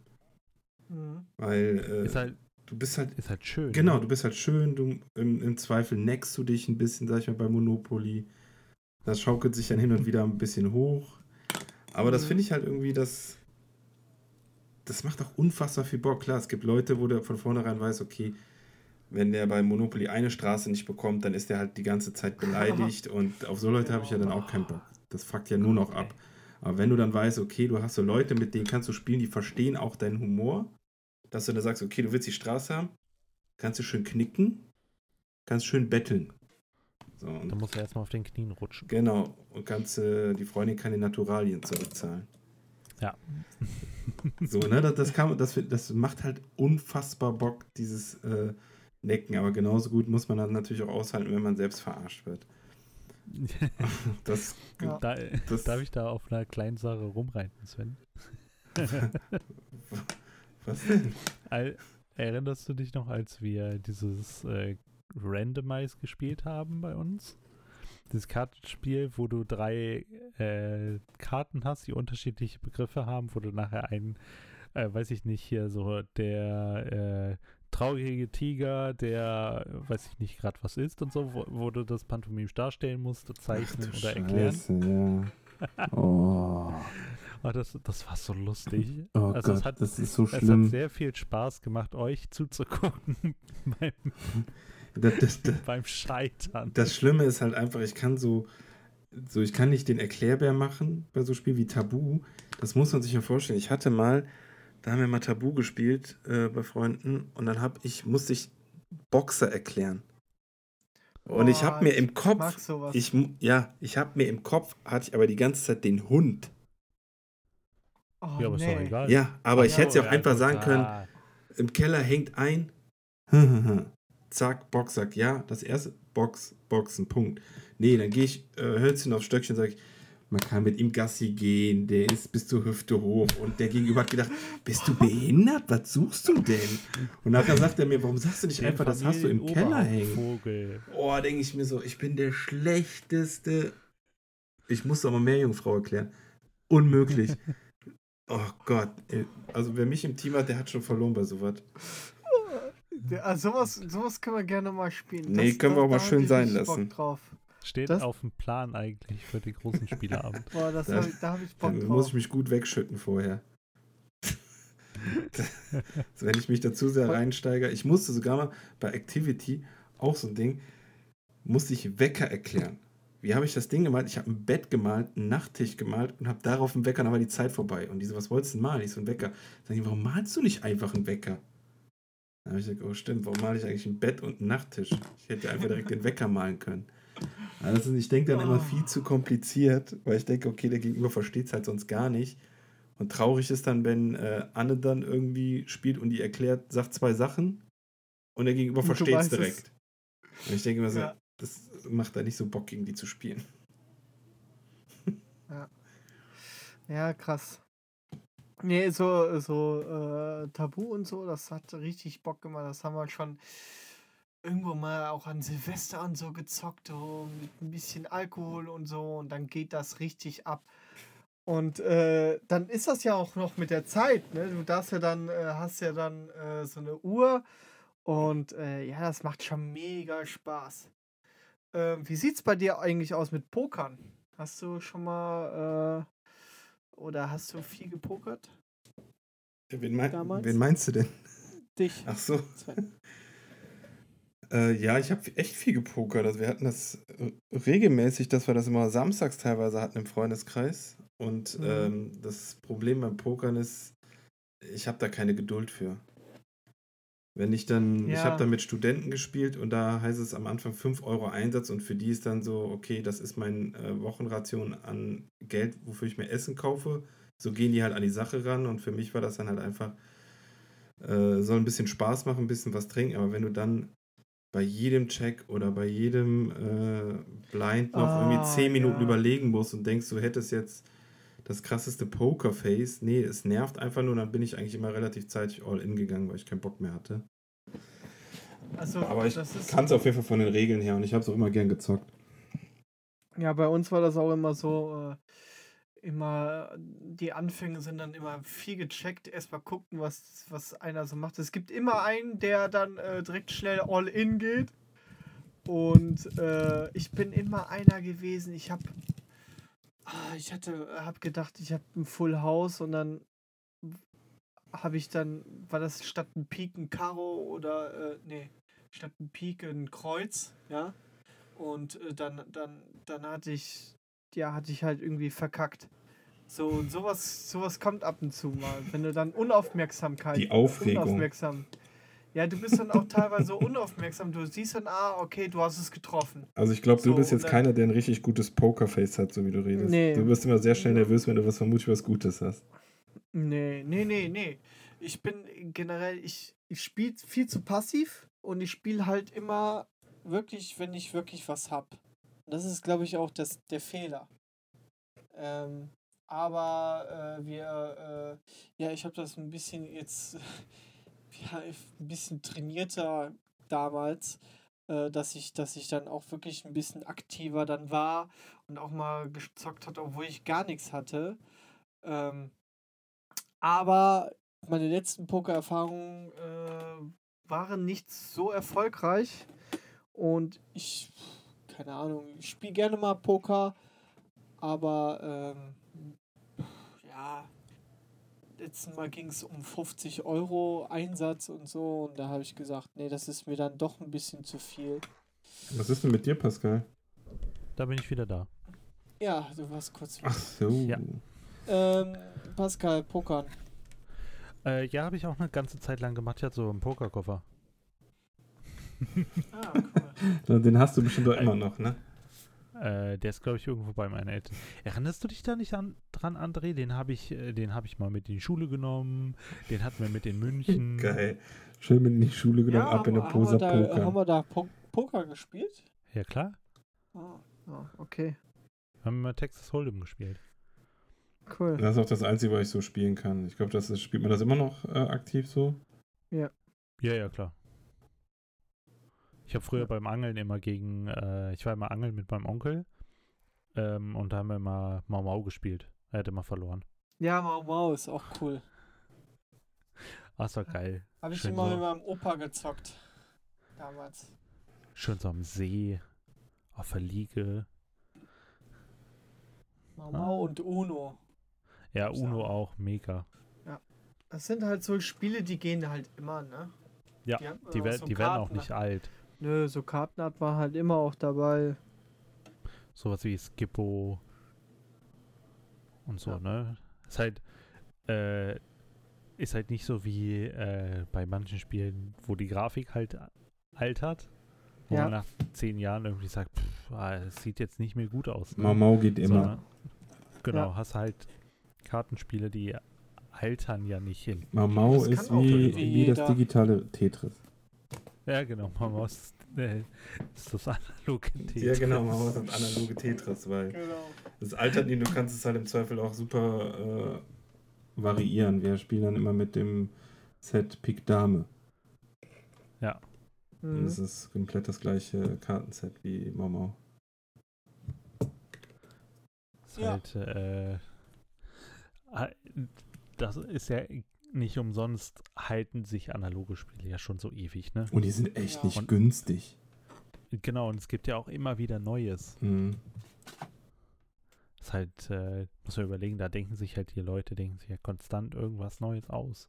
Mhm. Weil äh, Ist halt, du bist halt, ist halt schön. genau, ne? du bist halt schön, du im, im Zweifel neckst du dich ein bisschen, sag ich mal, bei Monopoly. Das schaukelt sich dann hin und wieder ein bisschen hoch. Aber das Mhm. finde ich halt irgendwie, das, das macht auch unfassbar viel Bock. Klar, es gibt Leute, wo du von vornherein weißt, okay, wenn der bei Monopoly eine Straße nicht bekommt, dann ist der halt die ganze Zeit beleidigt und auf so Leute habe ich ja dann auch keinen Bock. Das fuckt ja nur noch ab. Aber wenn du dann weißt, okay, du hast so Leute, mit denen kannst du spielen, die verstehen auch deinen Humor, dass du dann sagst, okay, du willst die Straße haben, kannst du schön knicken, kannst schön betteln. So, Da und muss er erstmal auf den Knien rutschen. genau, und kannst, äh, die Freundin kann die Naturalien zurückzahlen. Ja. So, ne, das, das, kann, das, das macht halt unfassbar Bock, dieses äh, Necken, aber genauso gut muss man dann natürlich auch aushalten, wenn man selbst verarscht wird. Das, Ja. da, Das- darf ich da auf einer kleinen Sache rumreiten, Sven? was denn? Erinnerst du dich noch, als wir dieses äh, Randomize gespielt haben bei uns? Dieses Kartenspiel, wo du drei äh, Karten hast, die unterschiedliche Begriffe haben, wo du nachher einen, äh, weiß ich nicht, hier so der äh, traurige Tiger, der, weiß ich nicht, gerade was ist und so, wo, wo du das pantomimisch darstellen musst, zeichnen Ach oder erklären. Scheiße, ja. Oh, Oh, das, das war so lustig. oh Also es Gott, hat- das ist so Es hat schlimm. sehr viel Spaß gemacht, euch zuzugucken beim, Das, das, das, beim Scheitern. das Schlimme ist halt einfach, ich kann so, so, ich kann nicht den Erklärbär machen bei so Spielen wie Tabu. Das muss man sich ja vorstellen. Ich hatte mal, da haben wir mal Tabu gespielt äh, bei Freunden und dann hab ich, musste ich Boxer erklären. Und ich habe mir im Kopf, sowas. ich, ja, ich habe mir im Kopf, hatte ich aber die ganze Zeit den Hund. oh, Ja, aber ist doch nee. egal. Ja, aber ich Ja, hätte es ja auch einfach sagen können, im Keller hängt ein. Zack, Box sagt ja. Das erste Box, Boxen, Punkt. Nee, dann gehe ich äh, Hölzchen aufs Stöckchen und sage, man kann mit ihm Gassi gehen, der ist bis zur Hüfte hoch. Und der Gegenüber hat gedacht, bist du behindert? Was suchst du denn? Und nachher sagt er mir, warum sagst du nicht einfach, das hast du im Keller hängen? Familienoberhauptvogel. Oh, denke ich mir so, ich bin der schlechteste. Ich muss aber mehr Jungfrau erklären. Unmöglich. oh Gott. Also wer mich im Team hat, der hat schon verloren bei sowas. Der- Also sowas, sowas können wir gerne mal spielen. Nee, können wir auch mal schön sein lassen. Drauf. Steht Das- auf dem Plan eigentlich für den großen Spieleabend. Boah, das Da- hab ich, da habe ich Bock Dann drauf. muss ich mich gut wegschütten vorher. so, wenn ich mich dazu sehr reinsteige. Ich musste sogar mal bei Activity, auch so ein Ding, musste ich Wecker erklären. Wie habe ich das Ding gemalt? Ich habe ein Bett gemalt, einen Nachttisch gemalt und habe darauf einen Wecker, dann war die Zeit vorbei. Und die so, was wolltest du denn malen? Ich so, ein Wecker. Sag ich, warum malst du nicht einfach einen Wecker? Dann habe ich gesagt, oh stimmt, warum male ich eigentlich ein Bett und einen Nachttisch? Ich hätte einfach direkt den Wecker malen können. Also ich denke dann immer Oh. viel zu kompliziert, weil ich denke, okay, der Gegenüber versteht es halt sonst gar nicht. Und traurig ist dann, wenn äh, Anne dann irgendwie spielt und die erklärt, sagt zwei Sachen und der Gegenüber versteht es direkt. Und ich denke immer so, Ja. das macht da nicht so Bock, gegen die zu spielen. Ja, krass. Nee, so, so äh, Tabu und so, das hat richtig Bock gemacht. Das haben wir schon irgendwo mal auch an Silvester und so gezockt, so mit ein bisschen Alkohol und so. Und dann geht das richtig ab. Und äh, dann ist das ja auch noch mit der Zeit, ne? Du darfst ja dann, äh, hast ja dann äh, so eine Uhr. Und äh, ja, das macht schon mega Spaß. Ähm, wie sieht's bei dir eigentlich aus mit Pokern? Hast du schon mal äh, oder hast du viel gepokert? Wen, mein, Damals? wen meinst du denn? Dich. Ach so. Äh, ja, ich habe echt viel gepokert. Also wir hatten das äh, regelmäßig, dass wir das immer samstags teilweise hatten im Freundeskreis. Und Mhm. ähm, das Problem beim Pokern ist, ich habe da keine Geduld für. Wenn ich dann, ich Ja. habe da mit Studenten gespielt und da heißt es am Anfang 5 Euro Einsatz und für die ist dann so, okay, das ist mein äh, Wochenration an Geld, wofür ich mir Essen kaufe. So gehen die halt an die Sache ran und für mich war das dann halt einfach, äh, soll ein bisschen Spaß machen, ein bisschen was trinken, aber wenn du dann bei jedem Check oder bei jedem äh, Blind noch Ah, irgendwie 10 Minuten ja. überlegen musst und denkst, du hättest jetzt das krasseste Pokerface. Nee, es nervt einfach nur, dann bin ich eigentlich immer relativ zeitig all in gegangen, weil ich keinen Bock mehr hatte. Also, Aber ich das ist, kann es auf jeden Fall von den Regeln her und ich habe es auch immer gern gezockt. ja, bei uns war das auch immer so, äh, immer, die Anfänge sind dann immer viel gecheckt, erstmal gucken, was, was einer so macht. Es gibt immer einen, der dann äh, direkt schnell all in geht. Und äh, ich bin immer einer gewesen. Ich habe, ich hatte, habe gedacht, ich habe ein Full House und dann habe ich dann, war das statt ein Pik ein Karo oder, äh, nee, statt ein Pik ein Kreuz, ja. Und äh, dann, dann, dann hatte ich, ja, hatte ich halt irgendwie verkackt. So, und sowas, sowas kommt ab und zu mal. Wenn du dann Unaufmerksamkeit. Die Aufregung. Unaufmerksam. Ja, du bist dann auch teilweise so unaufmerksam. Du siehst dann, ah, okay, du hast es getroffen. Also ich glaube, du So, bist jetzt keiner, der ein richtig gutes Pokerface hat, so wie du redest. Nee. Du wirst immer sehr schnell nervös, wenn du was vermutlich was Gutes hast. Nee, nee, nee, nee. Ich bin generell, ich, ich spiele viel zu passiv und ich spiele halt immer wirklich, wenn ich wirklich was hab. Das ist, glaube ich, auch das, der Fehler. Ähm, aber äh, wir, äh, ja, ich habe das ein bisschen jetzt, ja, ein bisschen trainierter damals, äh, dass ich, dass ich dann auch wirklich ein bisschen aktiver dann war und auch mal gezockt hat, obwohl ich gar nichts hatte. Ähm, aber meine letzten Poker-Erfahrungen äh, waren nicht so erfolgreich. Und ich, keine Ahnung, ich spiele gerne mal Poker, aber ähm, ja, letzten Mal ging es um 50 Euro Einsatz und so. Und da habe ich gesagt, nee, das ist mir dann doch ein bisschen zu viel. Was ist denn mit dir, Pascal? Da bin ich wieder da. Ja, du warst kurz. Ach so. Ja. Ähm, Pascal, Pokern. Äh, ja, habe ich auch eine ganze Zeit lang gemacht. Ich hatte so einen Pokerkoffer. Ah, cool. Den hast du bestimmt doch immer noch, ne? Äh, der ist, glaube ich, irgendwo bei meinen Eltern. Erinnerst du dich da nicht an, dran, André? Den habe ich, äh, den habe ich mal mit in die Schule genommen. Den hatten wir mit in München. Geil. Schön mit in die Schule genommen, ab in der haben, Posa wir da, haben Poker. wir da po Poker gespielt? Ja, klar. Ah, ah, okay. Wir haben immer Texas Hold'em gespielt. Cool. Das ist auch das Einzige, was ich so spielen kann. Ich glaube, das ist, spielt man das immer noch äh, aktiv so. Ja, ja, klar. Ich habe früher beim Angeln immer gegen, äh, ich war immer angeln mit meinem Onkel. Ähm, und da haben wir immer Mau Mau gespielt. Er hat immer verloren. Ja, Mau Mau ist auch cool. Ah, das war geil. Habe ich Schön immer so. mit meinem Opa gezockt. Damals. Schön so am See, auf der Liege. Mau Ah. Mau und Uno. Ja, Uno auch. auch, mega. Das sind halt so Spiele, die gehen halt immer, ne? Ja, Die, so die werden auch nicht alt. Nö, so Karten hat man halt immer auch dabei. Sowas wie Skippo und so, Ja. ne? Ist halt, äh, ist halt nicht so wie äh, bei manchen Spielen, wo die Grafik halt altert. Wo Ja. man nach zehn Jahren irgendwie sagt, pff, ah, es sieht jetzt nicht mehr gut aus. ne? Mau Mau geht So, immer. ne? Genau, Ja. hast halt Kartenspiele, die altern ja nicht hin. Mau ist wie, wie das digitale Tetris. Ja, genau. Man muss äh, ist das analoge Tetris. Ja, genau, machen wir das analoge Tetris, weil Genau. das altert nie, du kannst es halt im Zweifel auch super äh, variieren. Wir spielen dann immer mit dem Set Pik Dame. Und Mhm. es ist komplett das gleiche Kartenset wie Mau Ist Ja. halt, äh, ah, das ist ja nicht umsonst, halten sich analoge Spiele ja schon so ewig, ne? Und die sind echt Ja. nicht Und- günstig. Genau, und es gibt ja auch immer wieder Neues. Mhm. Ist halt, äh, muss man überlegen, da denken sich halt die Leute, denken sich ja konstant irgendwas Neues aus.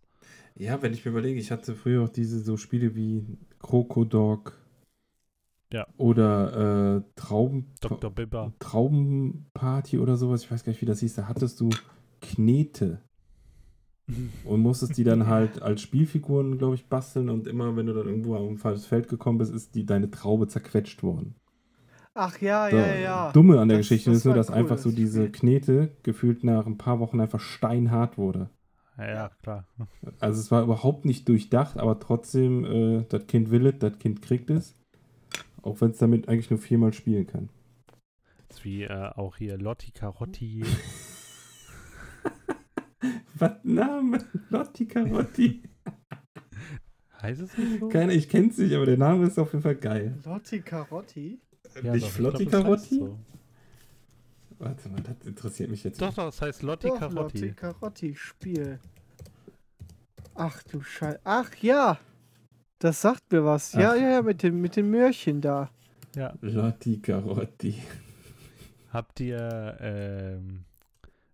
Ja, wenn ich mir überlege, ich hatte früher auch diese so Spiele wie Krokodog. Ja. Oder äh, Trauben, Dr. Bibber. Traubenparty oder sowas. Ich weiß gar nicht, wie das hieß. Da hattest du Knete und musstest die dann halt als Spielfiguren, glaube ich, basteln. Und immer, wenn du dann irgendwo am falsches Feld gekommen bist, ist die, deine Traube zerquetscht worden. Ach ja, So, ja, ja. Dumme an der Das- Geschichte das ist nur, dass cool, einfach das so diese Spiel. Knete gefühlt nach ein paar Wochen einfach steinhart wurde. Ja, klar. Also es war überhaupt nicht durchdacht, aber trotzdem, äh, das Kind will es, das Kind kriegt es. Auch wenn es damit eigentlich nur viermal spielen kann. ist wie äh, auch hier Lotti Carotti. Was Name? Lotti Carotti. heißt es nicht so? Keine, ich kenn's nicht, aber der Name ist auf jeden Fall geil. Lotti Carotti? Ja, nicht doch, Flotti glaub, Carotti? so. Warte mal, das interessiert mich jetzt. Doch, doch, das heißt Lotti Doch, Carotti. Lotti Carotti Spiel. Ach du Scheiße. Ach ja. Das sagt mir was. Ja, Ach. ja, ja, mit den, mit den Möhrchen da. Ja. Lotti Carotti. Habt ihr, ähm,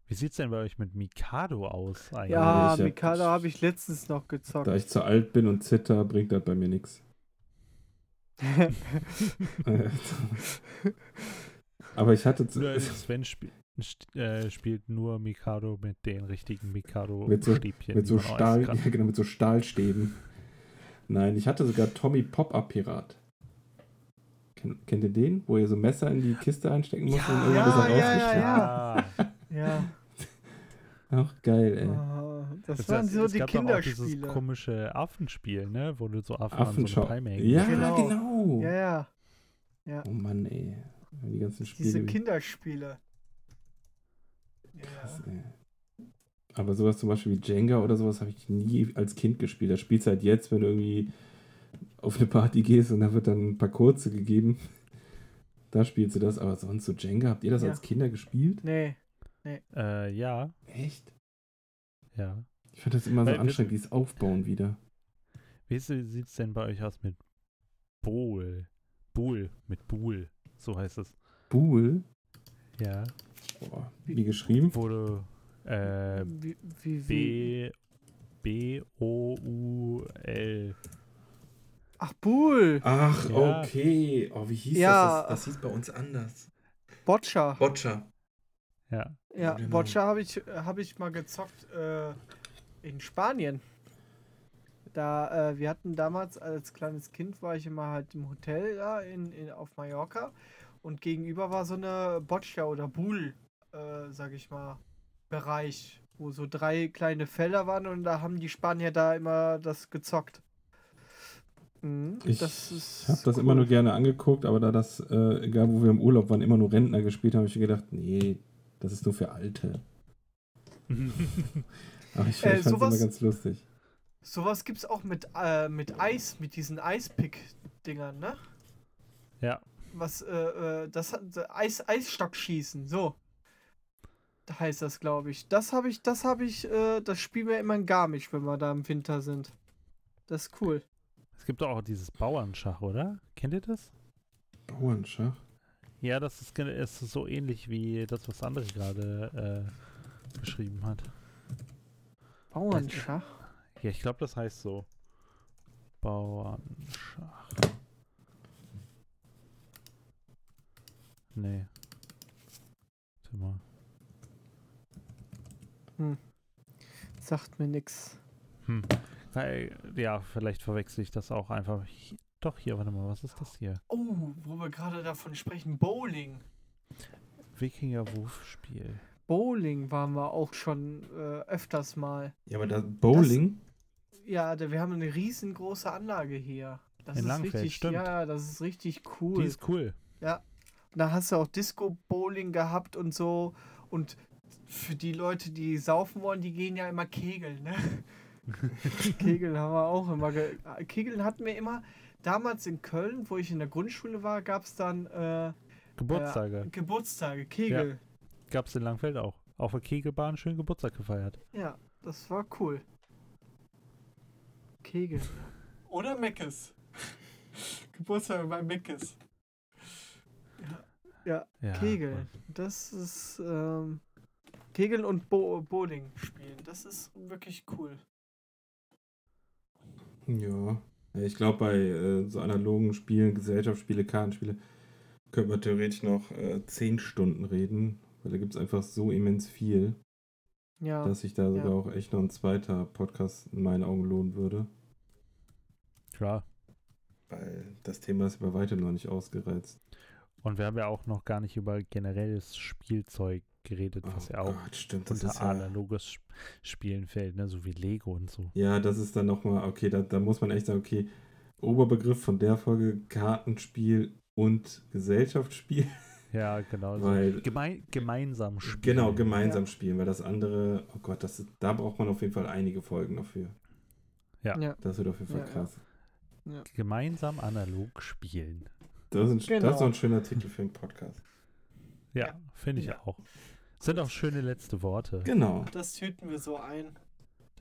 wie sieht's denn bei euch mit Mikado aus eigentlich? Ja, Mikado habe ich letztens noch gezockt. Da ich zu alt bin und zitter, bringt das bei mir nichts. aber ich hatte zu, Nur Sven sp äh, spielt nur Mikado mit den richtigen Mit so- Mikado-Stäbchen. mit so man auch Stahl, ja, genau, mit so Stahlstäben. Nein, ich hatte sogar Tommy Pop-Up Pirat. Ken, kennt ihr den? Wo ihr so Messer in die Kiste einstecken musst Ja, und irgendwann ja, das ja, ja, Ja. Ja. Auch geil, ey. Ah, das Es- waren so es die gab doch auch dieses Kinderspiele. komische Affenspiel, ne? Wo du so Affen an so Affenschau. Palme hängen ja, genau. Genau. Ja, ja. Oh Mann, ey. Die ganzen Diese Spiele. Kinderspiele. Krass, Ja. ey. Aber sowas zum Beispiel wie Jenga oder sowas habe ich nie als Kind gespielt. Das spielst du halt jetzt, wenn du irgendwie auf eine Party gehst und da wird dann ein paar kurze gegeben. Da spielst du das, aber sonst so Jenga, habt ihr das Ja. als Kinder gespielt? Nee. Äh, ja, Echt? ja. Ich finde das immer so Weil wir- anstrengend, dieses Aufbauen wieder. Wie sieht es denn bei euch aus mit Bowl? Bull, mit Bull, so heißt es. Bull? Ja. Boah, wie geschrieben? Wo du äh, Wie, wie, wie? B B-O-U-L. Ach, Bull. Ach, Ja. okay. Oh, wie hieß Ja. das? das? Das hieß bei uns anders. Boccia. Boccia. Ja. Ja, genau. Boccia habe ich, hab ich mal gezockt äh, in Spanien. Da, äh, wir hatten damals als kleines Kind, war ich immer halt im Hotel da in, in, auf Mallorca und gegenüber war so eine Boccia oder Bull, äh, sag ich mal, Bereich, wo so drei kleine Felder waren und da haben die Spanier da immer das gezockt. Mhm, Ich habe das cool. immer nur gerne angeguckt, aber da das, äh, egal wo wir im Urlaub waren, immer nur Rentner gespielt haben, habe ich mir gedacht, nee, das ist nur für Alte. Aber ich, Äh, fand es immer ganz lustig. Sowas gibt's auch mit, äh, mit Eis, mit diesen Eispick-Dingern, ne? ja. Was, äh, äh, das hat äh, Eis, Eisstockschießen, so. Da heißt das, glaube ich. Das habe ich, das habe ich, äh, das spielen wir immer in Garmisch, wenn wir da im Winter sind. Das ist cool. Es gibt doch auch dieses Bauernschach, oder? Kennt ihr das? Bauernschach? Ja, das ist, ist so ähnlich wie das, was André gerade äh, beschrieben hat. Bauernschach. Ja, ich glaube, das heißt so. Bauernschach. Nee. Warte mal. Sagt mir nix. Hm. Ja, vielleicht verwechsel ich das auch einfach. Hi- Doch, hier, warte mal, was ist das hier? Oh, wo wir gerade davon sprechen, Bowling. Wikinger-Wurfspiel. Bowling waren wir auch schon äh, öfters mal. Ja, aber das Bowling? Ja, da, wir haben eine riesengroße Anlage hier. Das In ist Langfeld, richtig, stimmt. ja, das ist richtig Die cool. ist cool. Ja. Und da hast du auch Disco-Bowling gehabt und so. Und für die Leute, die saufen wollen, die gehen ja immer kegeln, ne? Kegeln haben wir auch immer. Ge Kegeln hatten wir immer. Damals in Köln, wo ich in der Grundschule war, gab es dann äh, Geburtstage. äh, Geburtstage, Kegel. Gab es in Langfeld auch. Auf der Kegelbahn schön Geburtstag gefeiert. Ja. das war cool. Kegel. Oder Meckes. Geburtstag bei Meckes. Ja, Ja. Kegeln. Das ist ähm, Kegeln und Bo Bowling spielen. Das ist wirklich cool. Ja. Ich glaube, bei äh, so analogen Spielen, Gesellschaftsspiele, Kartenspiele, könnte man theoretisch noch äh, 10 Stunden reden, weil da gibt es einfach so immens viel, Ja. dass sich da sogar Ja. auch echt noch ein zweiter Podcast in meinen Augen lohnen würde. Klar. Weil das Thema ist bei weitem noch nicht ausgereizt. Und wir haben ja auch noch gar nicht über generelles Spielzeug geredet, was ja auch Oh Gott, stimmt, das unter ja, analoges Sp- Spielen fällt, ne? so wie Lego und so. ja, das ist dann nochmal, okay, da, da muss man echt sagen, okay, Oberbegriff von der Folge, Kartenspiel und Gesellschaftsspiel, Ja, genau. So. weil Gemei gemeinsam spielen. Genau, gemeinsam Ja. spielen, weil das andere, oh Gott, das, ist- da braucht man auf jeden Fall einige Folgen dafür. Ja. ja. Das wird auf jeden Fall Ja, ja. krass. Gemeinsam analog spielen. Das, ist ein, Genau. das ist so ein schöner Titel für einen Podcast. Ja, Ja. finde ich Ja. auch. Sind auch schöne letzte Worte. Genau, Das tüten wir so ein.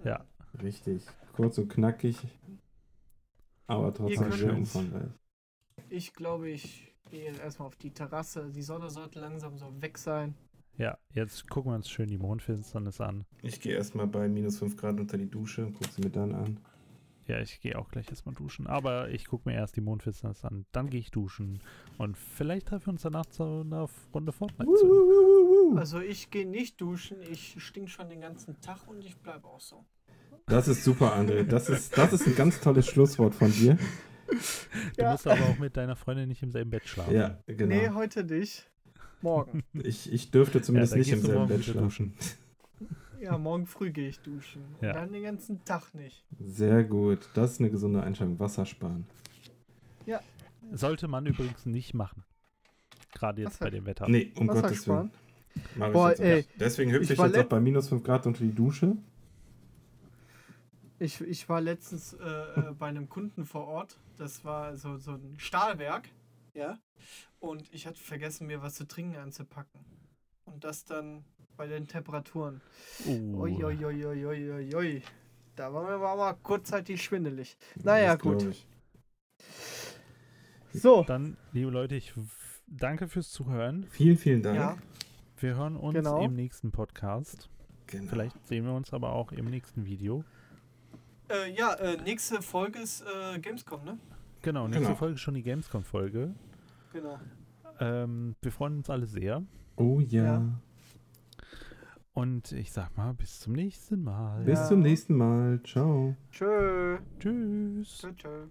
Ja. richtig. Kurz und knackig, aber trotzdem sehr uns- umfangreich. Ich glaube, ich gehe jetzt erstmal auf die Terrasse. Die Sonne sollte langsam so weg sein. Ja, jetzt gucken wir uns schön die Mondfinsternis an. Ich gehe erstmal bei minus 5 Grad unter die Dusche und gucke sie mir dann an. Ja, ich gehe auch gleich erstmal duschen. Aber ich gucke mir erst die Mondfinsternis an. Dann gehe ich duschen. Und vielleicht treffen wir uns danach zu einer Runde Fortnite. Also ich gehe nicht duschen. Ich stink schon den ganzen Tag und ich bleibe auch so. Das ist super, André. Das ist, das ist ein ganz tolles Schlusswort von dir. Du Ja. musst aber auch mit deiner Freundin nicht im selben Bett schlafen. Ja, genau. Nee, heute nicht. Morgen. Ich, ich dürfte zumindest dann nicht im selben Bett schlafen. ja, morgen früh gehe ich duschen. Ja. Und dann den ganzen Tag nicht. Sehr gut. Das ist eine gesunde Einstellung. Wasser sparen. Sollte man übrigens nicht machen. Gerade jetzt Was bei dem Wetter. Nee, um Wasser Gottes Willen. sparen? Mach ich Boah, jetzt auch ey. Deswegen hüpfe ich ich, jetzt auch bei minus 5 Grad unter die Dusche. Ich, ich war letztens äh, äh, bei einem Kunden vor Ort. Das war so, so ein Stahlwerk. Ja. Und ich hatte vergessen, mir was zu trinken anzupacken. Und das dann bei den Temperaturen. Uh, Ui, ui, ui, ui, ui, ui, ui. Da war mir aber mal kurzzeitig schwindelig. Naja, Das gut. ich. So. Dann, liebe Leute, ich danke fürs Zuhören. Vielen, vielen Dank. Ja. Wir hören uns Genau. im nächsten Podcast. Genau. Vielleicht sehen wir uns aber auch im nächsten Video. Äh, ja, äh, nächste Folge ist äh, Gamescom, ne? Genau, nächste Genau. Folge ist schon die Gamescom-Folge. Genau. Ähm, wir freuen uns alle sehr. Oh ja. Ja. Und ich sag mal, bis zum nächsten Mal. Bis Ja. zum nächsten Mal. Ciao. Tschö. Tschüss. Tschö, tschö.